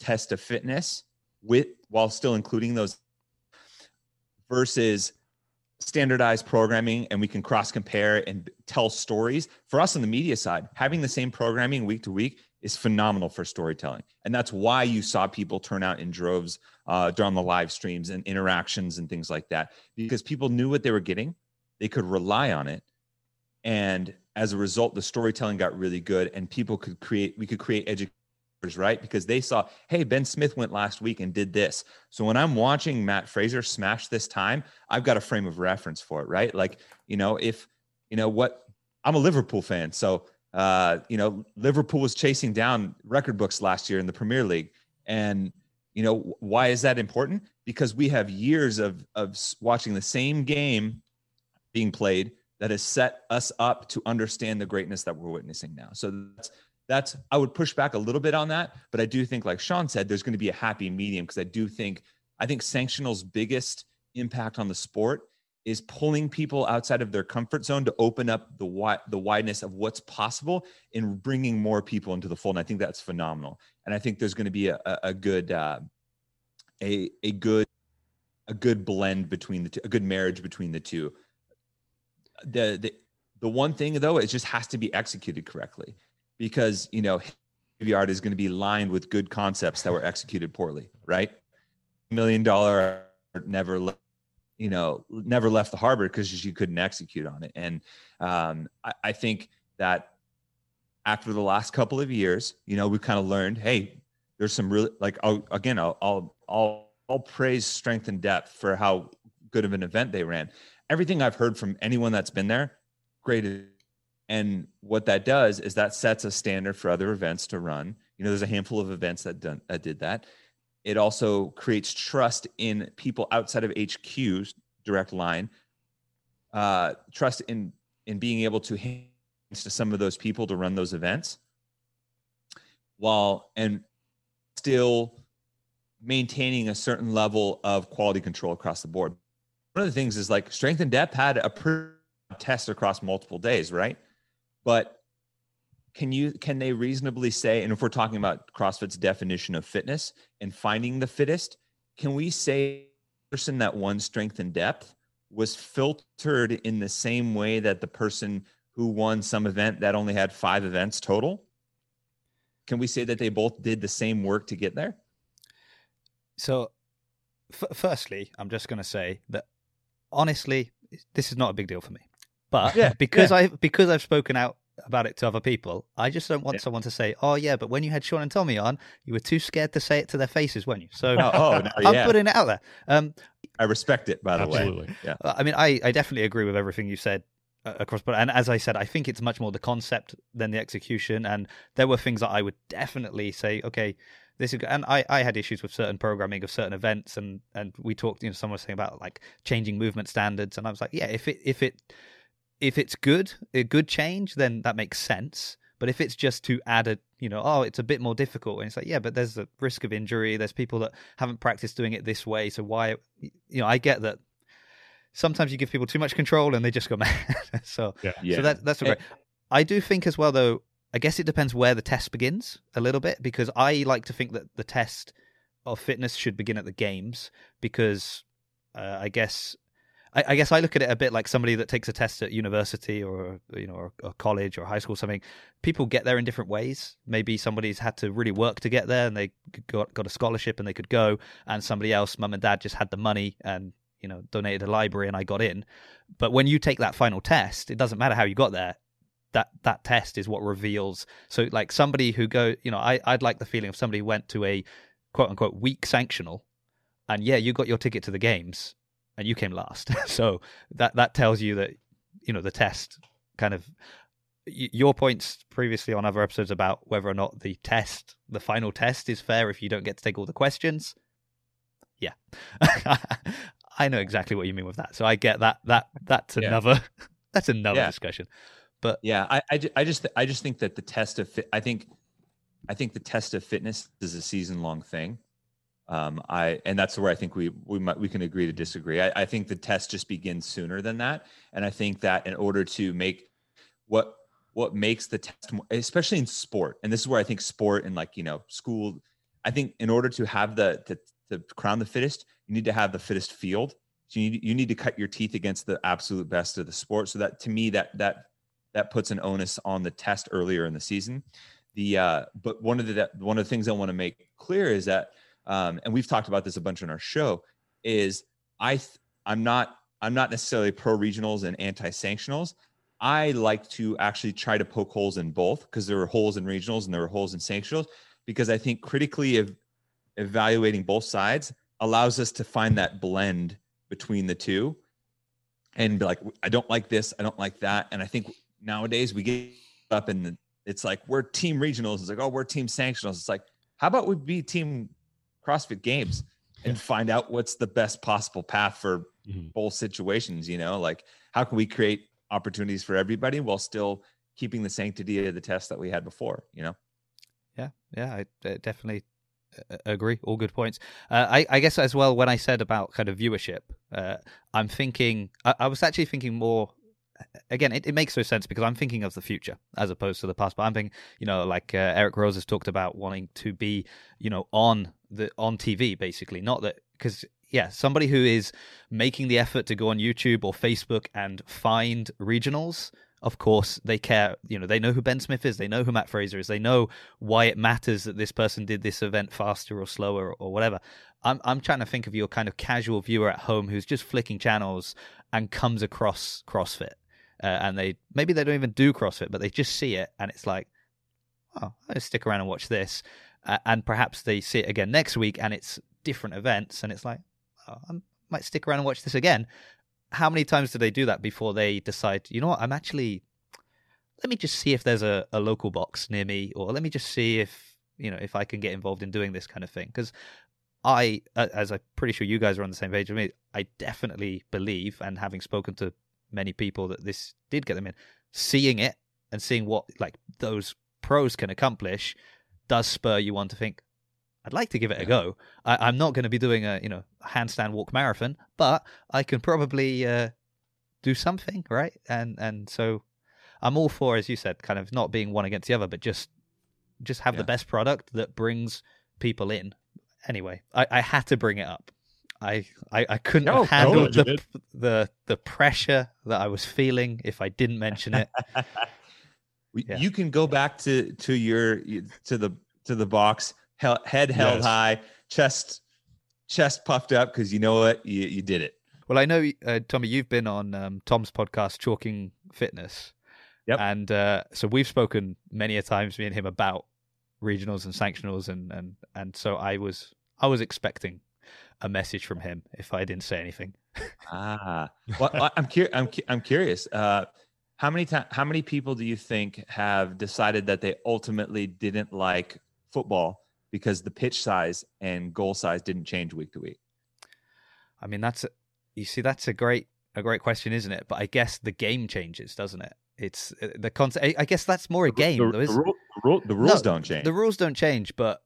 [SPEAKER 3] test of fitness with while still including those versus standardized programming and we can cross compare and tell stories. For us on the media side having the same programming week to week is phenomenal for storytelling. And that's why you saw people turn out in droves uh, during the live streams and interactions and things like that because people knew what they were getting they could rely on it and as a result the storytelling got really good and people could create we could create education right? Because they saw, hey, Ben Smith went last week and did this. So when I'm watching Matt Fraser smash this time, I've got a frame of reference for it, right? Like, you know, if, you know, what I'm a Liverpool fan. So, uh, you know, Liverpool was chasing down record books last year in the Premier League. And, you know, why is that important? Because we have years of, of watching the same game being played that has set us up to understand the greatness that we're witnessing now. So that's that's I would push back a little bit on that, but I do think, like Sean said, there's going to be a happy medium because I do think I think sanctional's biggest impact on the sport is pulling people outside of their comfort zone to open up the wide the wideness of what's possible in bringing more people into the fold. And I think that's phenomenal. And I think there's going to be a, a good uh, a a good a good blend between the two, a good marriage between the two. The the the one thing though, it just has to be executed correctly because you know graveyard is going to be lined with good concepts that were executed poorly, right? Million dollar never, you know, never left the harbor because you couldn't execute on it. And um, I, I think that after the last couple of years, you know, we kind of learned, hey, there's some really like I'll, again, I'll, I'll I'll I'll praise strength and depth for how good of an event they ran. Everything I've heard from anyone that's been there, great and what that does is that sets a standard for other events to run. You know, there's a handful of events that, done, did that. It also creates trust in people outside of HQ's direct line, uh, trust in in being able to hand to some of those people to run those events, while and still maintaining a certain level of quality control across the board. One of the things is like strength and depth had a pretty test across multiple days, right? But can you can they reasonably say, and if we're talking about CrossFit's definition of fitness and finding the fittest, can we say person that won strength and depth was filtered in the same way that the person who won some event that only had five events total? Can we say that they both did the same work to get there?
[SPEAKER 1] So, f- firstly, I'm just going to say that honestly, this is not a big deal for me. But yeah, *laughs* because yeah. I because I've spoken out about it to other people, I just don't want yeah. someone to say, "Oh yeah, but when you had Sean and Tommy on, you were too scared to say it to their faces, weren't you?" So oh, *laughs* oh no, *laughs* I'm putting it out there. Um,
[SPEAKER 3] I respect it, by the
[SPEAKER 2] Absolutely.
[SPEAKER 3] way. Yeah.
[SPEAKER 1] I mean, I, I definitely agree with everything you said uh, across but and as i said i think it's much more the concept than the execution and there were things that i would definitely say okay this is and i i had issues with certain programming of certain events and and we talked you know someone was saying about like changing movement standards and i was like yeah if it if it if it's good a good change then that makes sense but if it's just to add a you know oh it's a bit more difficult and it's like yeah but there's a risk of injury there's people that haven't practiced doing it this way so why you know i get that sometimes you give people too much control and they just go *laughs* mad. so
[SPEAKER 2] Yeah.
[SPEAKER 3] Yeah.
[SPEAKER 1] so that that's great. I do think as well though. I guess it depends where the test begins a little bit because I like to think that the test of fitness should begin at the games because uh, I guess I, I guess I look at it a bit like somebody that takes a test at university or you know or, or college or high school or something. People get there in different ways. Maybe somebody's had to really work to get there and they got got a scholarship and they could go, and somebody else, mum and dad, just had the money and you know donated a library and I got in. But when you take that final test, it doesn't matter how you got there. That that test is what reveals. So like somebody who go, you know, I I'd like the feeling of somebody went to a quote unquote weak sanctional, and yeah, you got your ticket to the games and you came last. *laughs* so that that tells you that you know the test kind of your points previously on other episodes about whether or not the test, the final test, is fair if you don't get to take all the questions. Yeah, *laughs* I know exactly what you mean with that. So I get that. That that's
[SPEAKER 3] Yeah.
[SPEAKER 1] another *laughs* that's another
[SPEAKER 3] Yeah.
[SPEAKER 1] discussion.
[SPEAKER 3] But yeah, I, I, I just I just think that the test of fit I think I think the test of fitness is a season long thing. Um, I and that's where I think we we might we can agree to disagree. I, I think the test just begins sooner than that, and I think that in order to make what what makes the test, more, especially in sport, and this is where I think sport and like you know school, I think in order to have the the to crown the fittest, you need to have the fittest field. So you need, you need to cut your teeth against the absolute best of the sport. So that to me that that that puts an onus on the test earlier in the season. The uh, but one of the one of the things I want to make clear is that, um, and we've talked about this a bunch on our show, is I th- I'm not I'm not necessarily pro regionals and anti sanctionals. I like to actually try to poke holes in both because there are holes in regionals and there are holes in sanctionals because I think critically ev- evaluating both sides allows us to find that blend between the two and be like, I don't like this, I don't like that. And I think nowadays we get up and it's like we're team regionals. It's like, oh, we're team sanctionals. It's like, how about we be team CrossFit games and find out what's the best possible path for
[SPEAKER 2] Mhm.
[SPEAKER 3] both situations, you know? Like how can we create opportunities for everybody while still keeping the sanctity of the test that we had before, you know?
[SPEAKER 1] Yeah, yeah, I uh, definitely uh, agree. All good points. Uh, I, I guess as well when I said about kind of viewership, uh, I'm thinking. I, I was actually thinking more. Again, it, it makes no sense because I'm thinking of the future as opposed to the past. But I'm thinking, you know, like uh, Eric Roza has talked about wanting to be, you know, on the on TV basically, not that because yeah, somebody who is making the effort to go on YouTube or Facebook and find regionals of course they care you know they know who ben smith is they know who matt fraser is they know why it matters that this person did this event faster or slower or whatever i'm i'm trying to think of your kind of casual viewer at home who's just flicking channels and comes across crossfit uh, and they maybe they don't even do crossfit but they just see it and it's like oh i'll stick around and watch this. Uh, and perhaps they see it again next week and it's different events and it's like oh, i might stick around and watch this again. How many times do they do that before they decide, you know what, I'm actually let me just see if there's a, a local box near me, or let me just see if you know if I can get involved in doing this kind of thing. Because I, as I'm pretty sure you guys are on the same page with me, I definitely believe, and having spoken to many people that this did get them in, seeing it and seeing what like those pros can accomplish does spur you on to think, I'd like to give it a go. I, I'm not going to be doing a you know handstand walk marathon, but I can probably uh, do something, right? And and so I'm all for, as you said, kind of not being one against the other, but just just have the best product that brings people in. Anyway, I, I had to bring it up. I I, I couldn't
[SPEAKER 3] No,
[SPEAKER 1] have handled
[SPEAKER 2] totally,
[SPEAKER 1] the, the the pressure that I was feeling if I didn't mention it. *laughs* Yeah.
[SPEAKER 3] You can go back to to your to the to the box, hel- head held
[SPEAKER 2] Yes.
[SPEAKER 3] high, chest chest puffed up because you know what you you did it.
[SPEAKER 1] Well, I know, uh, Tommy, you've been on um, Tom's podcast, Chalking Fitness.
[SPEAKER 3] Yep.
[SPEAKER 1] And uh, so we've spoken many a times, me and him, about regionals and sanctionals, and and and so I was I was expecting a message from him if I didn't say anything.
[SPEAKER 3] Ah, *laughs* well, I'm curious. I'm cu- I'm curious. Uh, how many times how many people do you think have decided that they ultimately didn't like football because the pitch size and goal size didn't change week to week?
[SPEAKER 1] I mean, that's a, you see, that's a great a great question, isn't it? But I guess the game changes, doesn't it? It's uh, the concept. I guess that's more a game,
[SPEAKER 3] the. The, the, rule, the rules
[SPEAKER 1] No,
[SPEAKER 3] don't change.
[SPEAKER 1] The rules don't change, but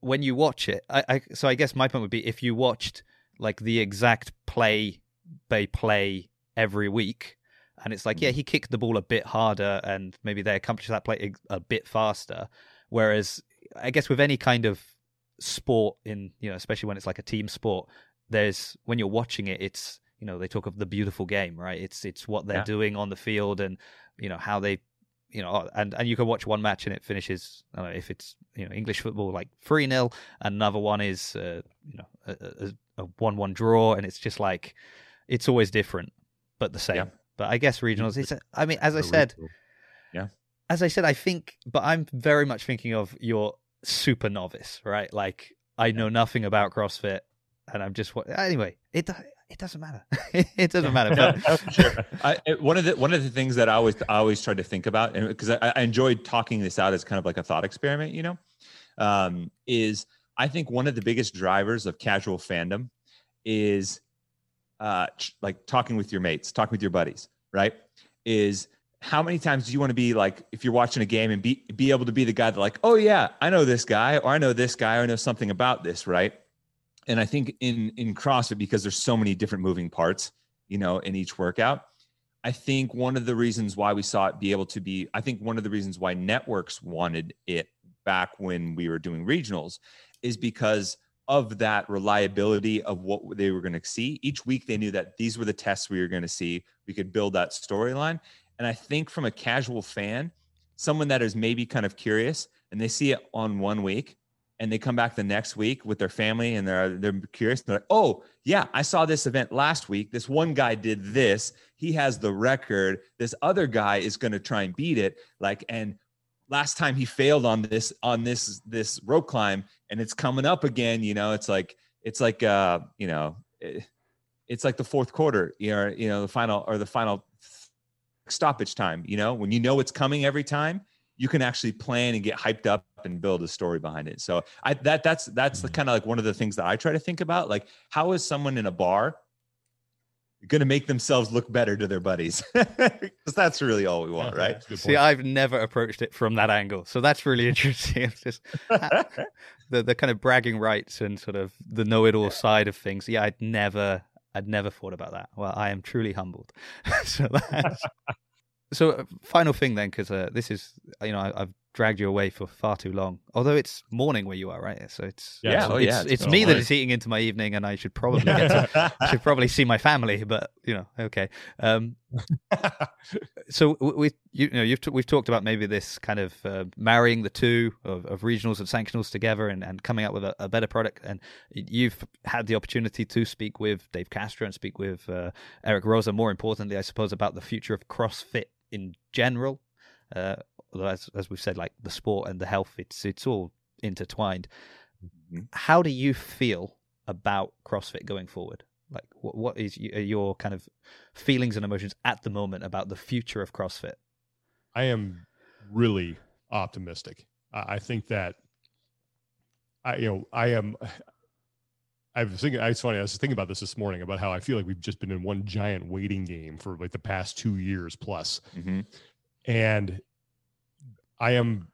[SPEAKER 1] when you watch it, I, I so I guess my point would be if you watched like the exact play they play every week, and it's like, yeah, mm. he kicked the ball a bit harder, and maybe they accomplished that play a bit faster. Whereas, I guess with any kind of sport in you know, especially when it's like a team sport, there's when you're watching it, it's you know they talk of the beautiful game, right? It's it's what they're
[SPEAKER 3] Yeah.
[SPEAKER 1] doing on the field and you know how they you know and and you can watch one match and it finishes I don't know, if it's you know English football like 3-0 and another one is uh, you know a, a, a 1-1 draw and it's just like it's always different but the same
[SPEAKER 3] Yeah.
[SPEAKER 1] but I guess regionals it's I mean as I said
[SPEAKER 2] regional.
[SPEAKER 1] as I said I think but I'm very much thinking of your super novice right like I know nothing about CrossFit and I'm just wa- anyway it it doesn't matter *laughs* it doesn't matter but *laughs*
[SPEAKER 3] sure. I, it- one of the one of the things that I always I always tried to think about, and because I, I enjoyed talking this out as kind of like a thought experiment, you know, um, is I think one of the biggest drivers of casual fandom is uh, ch- like talking with your mates, talking with your buddies, right? Is how many times do you want to be like if you're watching a game and be be able to be the guy that like, oh yeah, I know this guy, or I know this guy, or I know something about this, right? And I think in in CrossFit because there's so many different moving parts, you know, in each workout. I think one of the reasons why we saw it be able to be, I think one of the reasons why networks wanted it back when we were doing regionals is because of that reliability of what they were going to see. Each week they knew that these were the tests we were going to see. We could build that storyline. And I think from a casual fan, someone that is maybe kind of curious and they see it on one week and they come back the next week with their family and they're they're curious. They're like, oh yeah, I saw this event last week. This one guy did this. He has the record. This other guy is going to try and beat it. Like, and last time he failed on this on this this rope climb, and it's coming up again. You know, it's like it's like uh, you know, eh, it's like the fourth quarter. You know, you know the final or the final stoppage time. You know, when you know it's coming every time, you can actually plan and get hyped up and build a story behind it. So I that that's that's the kind of like one of the things that I try to think about. Like, how is someone in a bar going to make themselves look better to their buddies? *laughs* Because that's really all we want,
[SPEAKER 2] Yeah,
[SPEAKER 3] right?
[SPEAKER 2] that's a good
[SPEAKER 1] See. I've never approached it from that angle, so that's really *laughs* interesting. It's just *laughs* the the kind of bragging rights and sort of the know-it-all side of things. Yeah, I'd never, I'd never thought about that. Well, I am truly humbled. so that's so. uh, Final thing then, because uh, this is, you know, I, I've dragged you away for far too long. Although it's morning where you are, right? So it's
[SPEAKER 2] Yeah,
[SPEAKER 3] Yeah,
[SPEAKER 1] it's,
[SPEAKER 3] oh, yeah, it's
[SPEAKER 1] it's
[SPEAKER 2] still
[SPEAKER 1] me that is eating into my evening, and I should probably get to, *laughs* should probably see my family. But you know, okay. Um, *laughs* so w- we you know you've t- we've talked about maybe this kind of uh, marrying the two of, of regionals and sanctionals together and, and coming up with a, a better product and you've had the opportunity to speak with Dave Castro and speak with uh, Eric Roza more importantly I suppose about the future of CrossFit in general uh, although as, as we've said like the sport and the health it's it's all intertwined
[SPEAKER 3] Mhm.
[SPEAKER 1] how do you feel about CrossFit going forward like what, what is your kind of feelings and emotions at the moment about the future of CrossFit
[SPEAKER 2] I am really optimistic. I I think that I, you know, I am. *sighs* I was thinking. It's funny. I was thinking about this this morning about how I feel like we've just been in one giant waiting game for like the past two years plus,
[SPEAKER 3] Mhm.
[SPEAKER 2] and I am.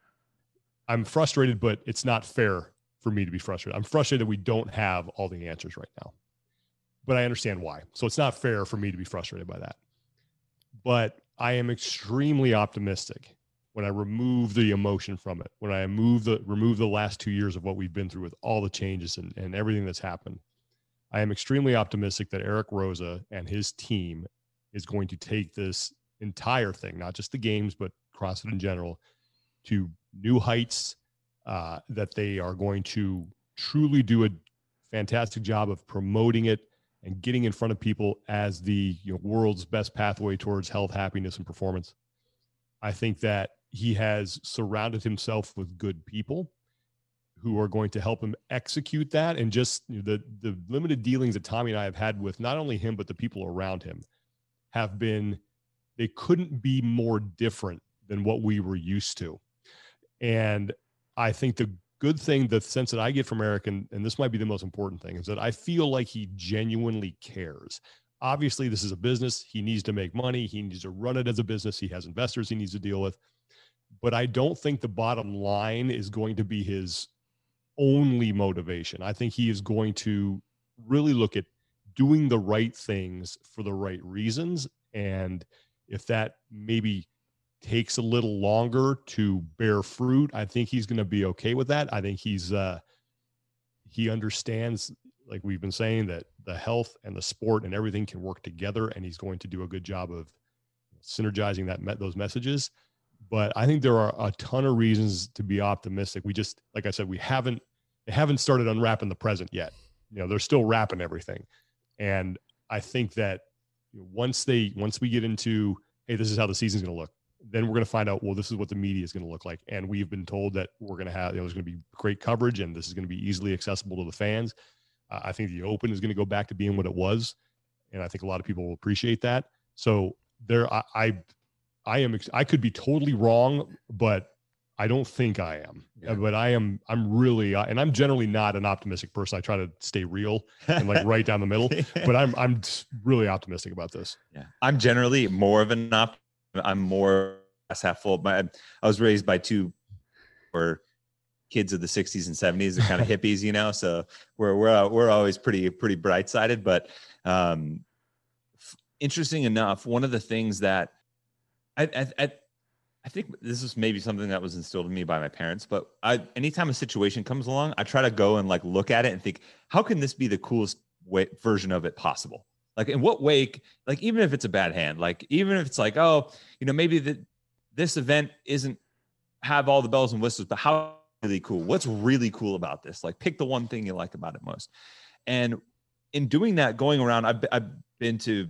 [SPEAKER 2] I'm frustrated, but it's not fair for me to be frustrated. I'm frustrated that we don't have all the answers right now, but I understand why. So it's not fair for me to be frustrated by that. But I am extremely optimistic when I remove the emotion from it, when I move the remove the last two years of what we've been through with all the changes and, and everything that's happened. I am extremely optimistic that Eric Roza and his team is going to take this entire thing, not just the games, but CrossFit in general, to new heights. Uh, that they are going to truly do a fantastic job of promoting it and getting in front of people as the you know, world's best pathway towards health, happiness, and performance. I think that he has surrounded himself with good people who are going to help him execute that. And just the the limited dealings that Tommy and I have had with not only him but the people around him have been they couldn't be more different than what we were used to. And I think the good thing, the sense that I get from Eric, and, and this might be the most important thing, is that I feel like he genuinely cares. Obviously, this is a business. He needs to make money. He needs to run it as a business. He has investors he needs to deal with. But I don't think the bottom line is going to be his only motivation. I think he is going to really look at doing the right things for the right reasons. And if that maybe takes a little longer to bear fruit, I think he's going to be okay with that. I think he's uh he understands like we've been saying that the health and the sport and everything can work together and he's going to do a good job of synergizing that met those messages. But i think there are a ton of reasons to be optimistic. We just like i said we haven't they haven't started unwrapping the present yet. You know they're still wrapping everything. And i think that once they once we get into hey this is how the season's going to look then we're going to find out well this is what the media is going to look like and we've been told that we're going to have you know there's going to be great coverage and this is going to be easily accessible to the fans uh, i think the open is going to go back to being what it was and i think a lot of people will appreciate that so there i i, I am i could be totally wrong but I don't think I am, yeah. but I am. I'm really, and I'm generally not an optimistic person. I try to stay real and like right down the middle. *laughs* But I'm, I'm really optimistic about this.
[SPEAKER 3] Yeah, I'm generally more of an op. I'm more glass half full. My, I was raised by two, or kids of the 60s and 70s, the kind of hippies, you know. So we're we're we're always pretty pretty bright sided. But um, interesting enough, one of the things that I, I, I I think this is maybe something that was instilled in me by my parents, but I anytime a situation comes along, I try to go and like look at it and think, how can this be the coolest way, version of it possible? Like in what wake, like even if it's a bad hand, like even if it's like, oh, you know, maybe that this event isn't have all the bells and whistles, but how really cool? What's really cool about this? Like pick the one thing you like about it most. And in doing that, going around, I've, I've been to,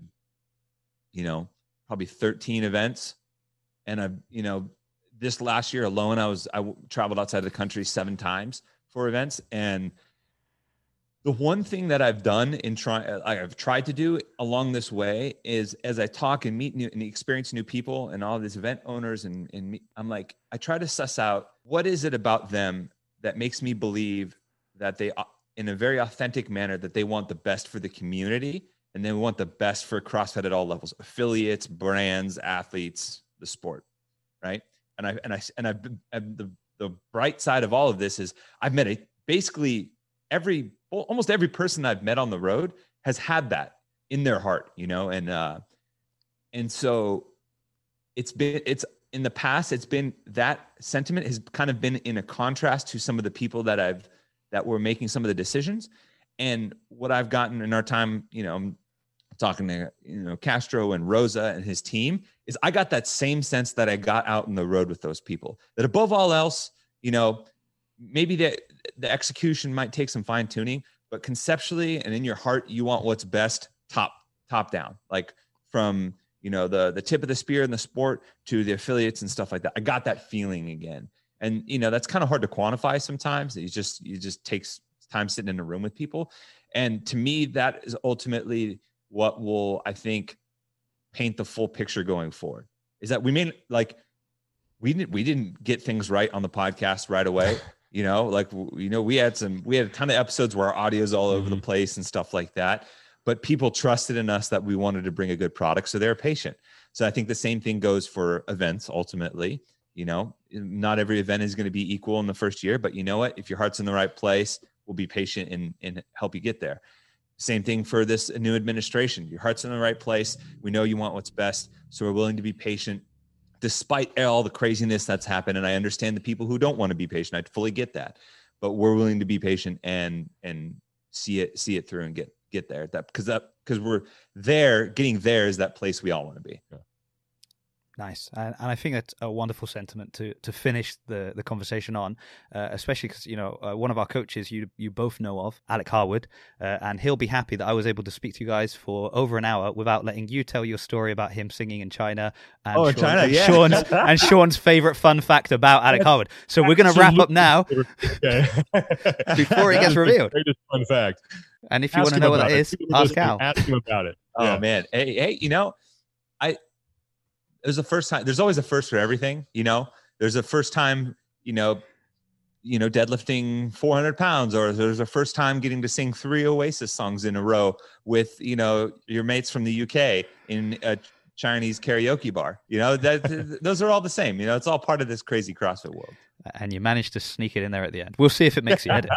[SPEAKER 3] you know, probably 13 events and I've you know this last year alone, I was I traveled outside of the country seven times for events, and the one thing that I've done in trying, I've tried to do along this way is as I talk and meet new and experience new people and all these event owners, and, and me, I'm like, I try to suss out what is it about them that makes me believe that they, in a very authentic manner, that they want the best for the community and they want the best for CrossFit at all levels, affiliates, brands, athletes, the sport, right? And I and I and I've and the the bright side of all of this is I've met a, basically every almost every person I've met on the road has had that in their heart, you know, and uh, and so it's been it's in the past it's been that sentiment has kind of been in a contrast to some of the people that I've that were making some of the decisions and what I've gotten in our time, you know, talking to you know Castro and Roza and his team is I got that same sense that I got out in the road with those people. That above all else, you know, maybe the the execution might take some fine tuning, but conceptually and in your heart, you want what's best top top down, like from you know the the tip of the spear in the sport to the affiliates and stuff like that. I got that feeling again, and you know that's kind of hard to quantify sometimes. You just you just takes time sitting in a room with people, and to me that is ultimately what will I think paint the full picture going forward. Is that we may like we didn't we didn't get things right on the podcast right away. *laughs* you know, like you know, we had some we had a ton of episodes where our audio's all over mm-hmm. the place and stuff like that. But people trusted in us that we wanted to bring a good product, so they're patient. So I think the same thing goes for events ultimately. You know, not every event is going to be equal in the first year, but you know what? If your heart's in the right place, we'll be patient and, and help you get there. Same thing for this new administration. Your heart's in the right place. We know you want what's best. So we're willing to be patient despite all the craziness that's happened. And I understand the people who don't want to be patient. I fully get that. But we're willing to be patient and and see it see it through and get get there. That because that because we're there, getting there is that place we all want to be. Yeah.
[SPEAKER 1] Nice, and, and I think that's a wonderful sentiment to to finish the the conversation on, uh, especially because you know uh, one of our coaches you you both know of, Alec Harwood, uh, and he'll be happy that I was able to speak to you guys for over an hour without letting you tell your story about him singing in China and,
[SPEAKER 3] oh,
[SPEAKER 1] Sean,
[SPEAKER 3] China,
[SPEAKER 1] and
[SPEAKER 3] yeah.
[SPEAKER 1] Sean's *laughs* and Sean's favorite fun fact about Alec Harwood. So we're going to wrap up now *laughs* before it gets revealed.
[SPEAKER 2] Greatest fun fact.
[SPEAKER 1] And if you want to know what that
[SPEAKER 2] it.
[SPEAKER 1] is, ask Al.
[SPEAKER 2] Ask him about it.
[SPEAKER 3] Oh
[SPEAKER 2] yeah.
[SPEAKER 3] man, hey, hey, you know, I there's a first time. There's always a first for everything. You know, there's a first time. You know, you know, deadlifting 400 pounds, or there's a first time getting to sing three Oasis songs in a row with you know your mates from the UK in a Chinese karaoke bar. You know, that those are all the same. You know, it's all part of this crazy CrossFit world.
[SPEAKER 1] And you managed to sneak it in there at the end. We'll see if it makes *laughs* the edit.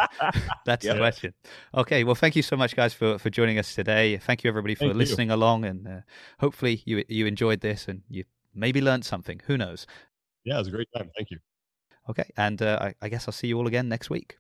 [SPEAKER 1] That's yep. the question. Okay, well, thank you so much, guys, for for joining us today. Thank you, everybody, for thank listening you. along, and uh, hopefully you you enjoyed this and you maybe learned something. Who knows?
[SPEAKER 2] Yeah, it was a great time. Thank you.
[SPEAKER 1] Okay, and uh, I, I guess I'll see you all again next week.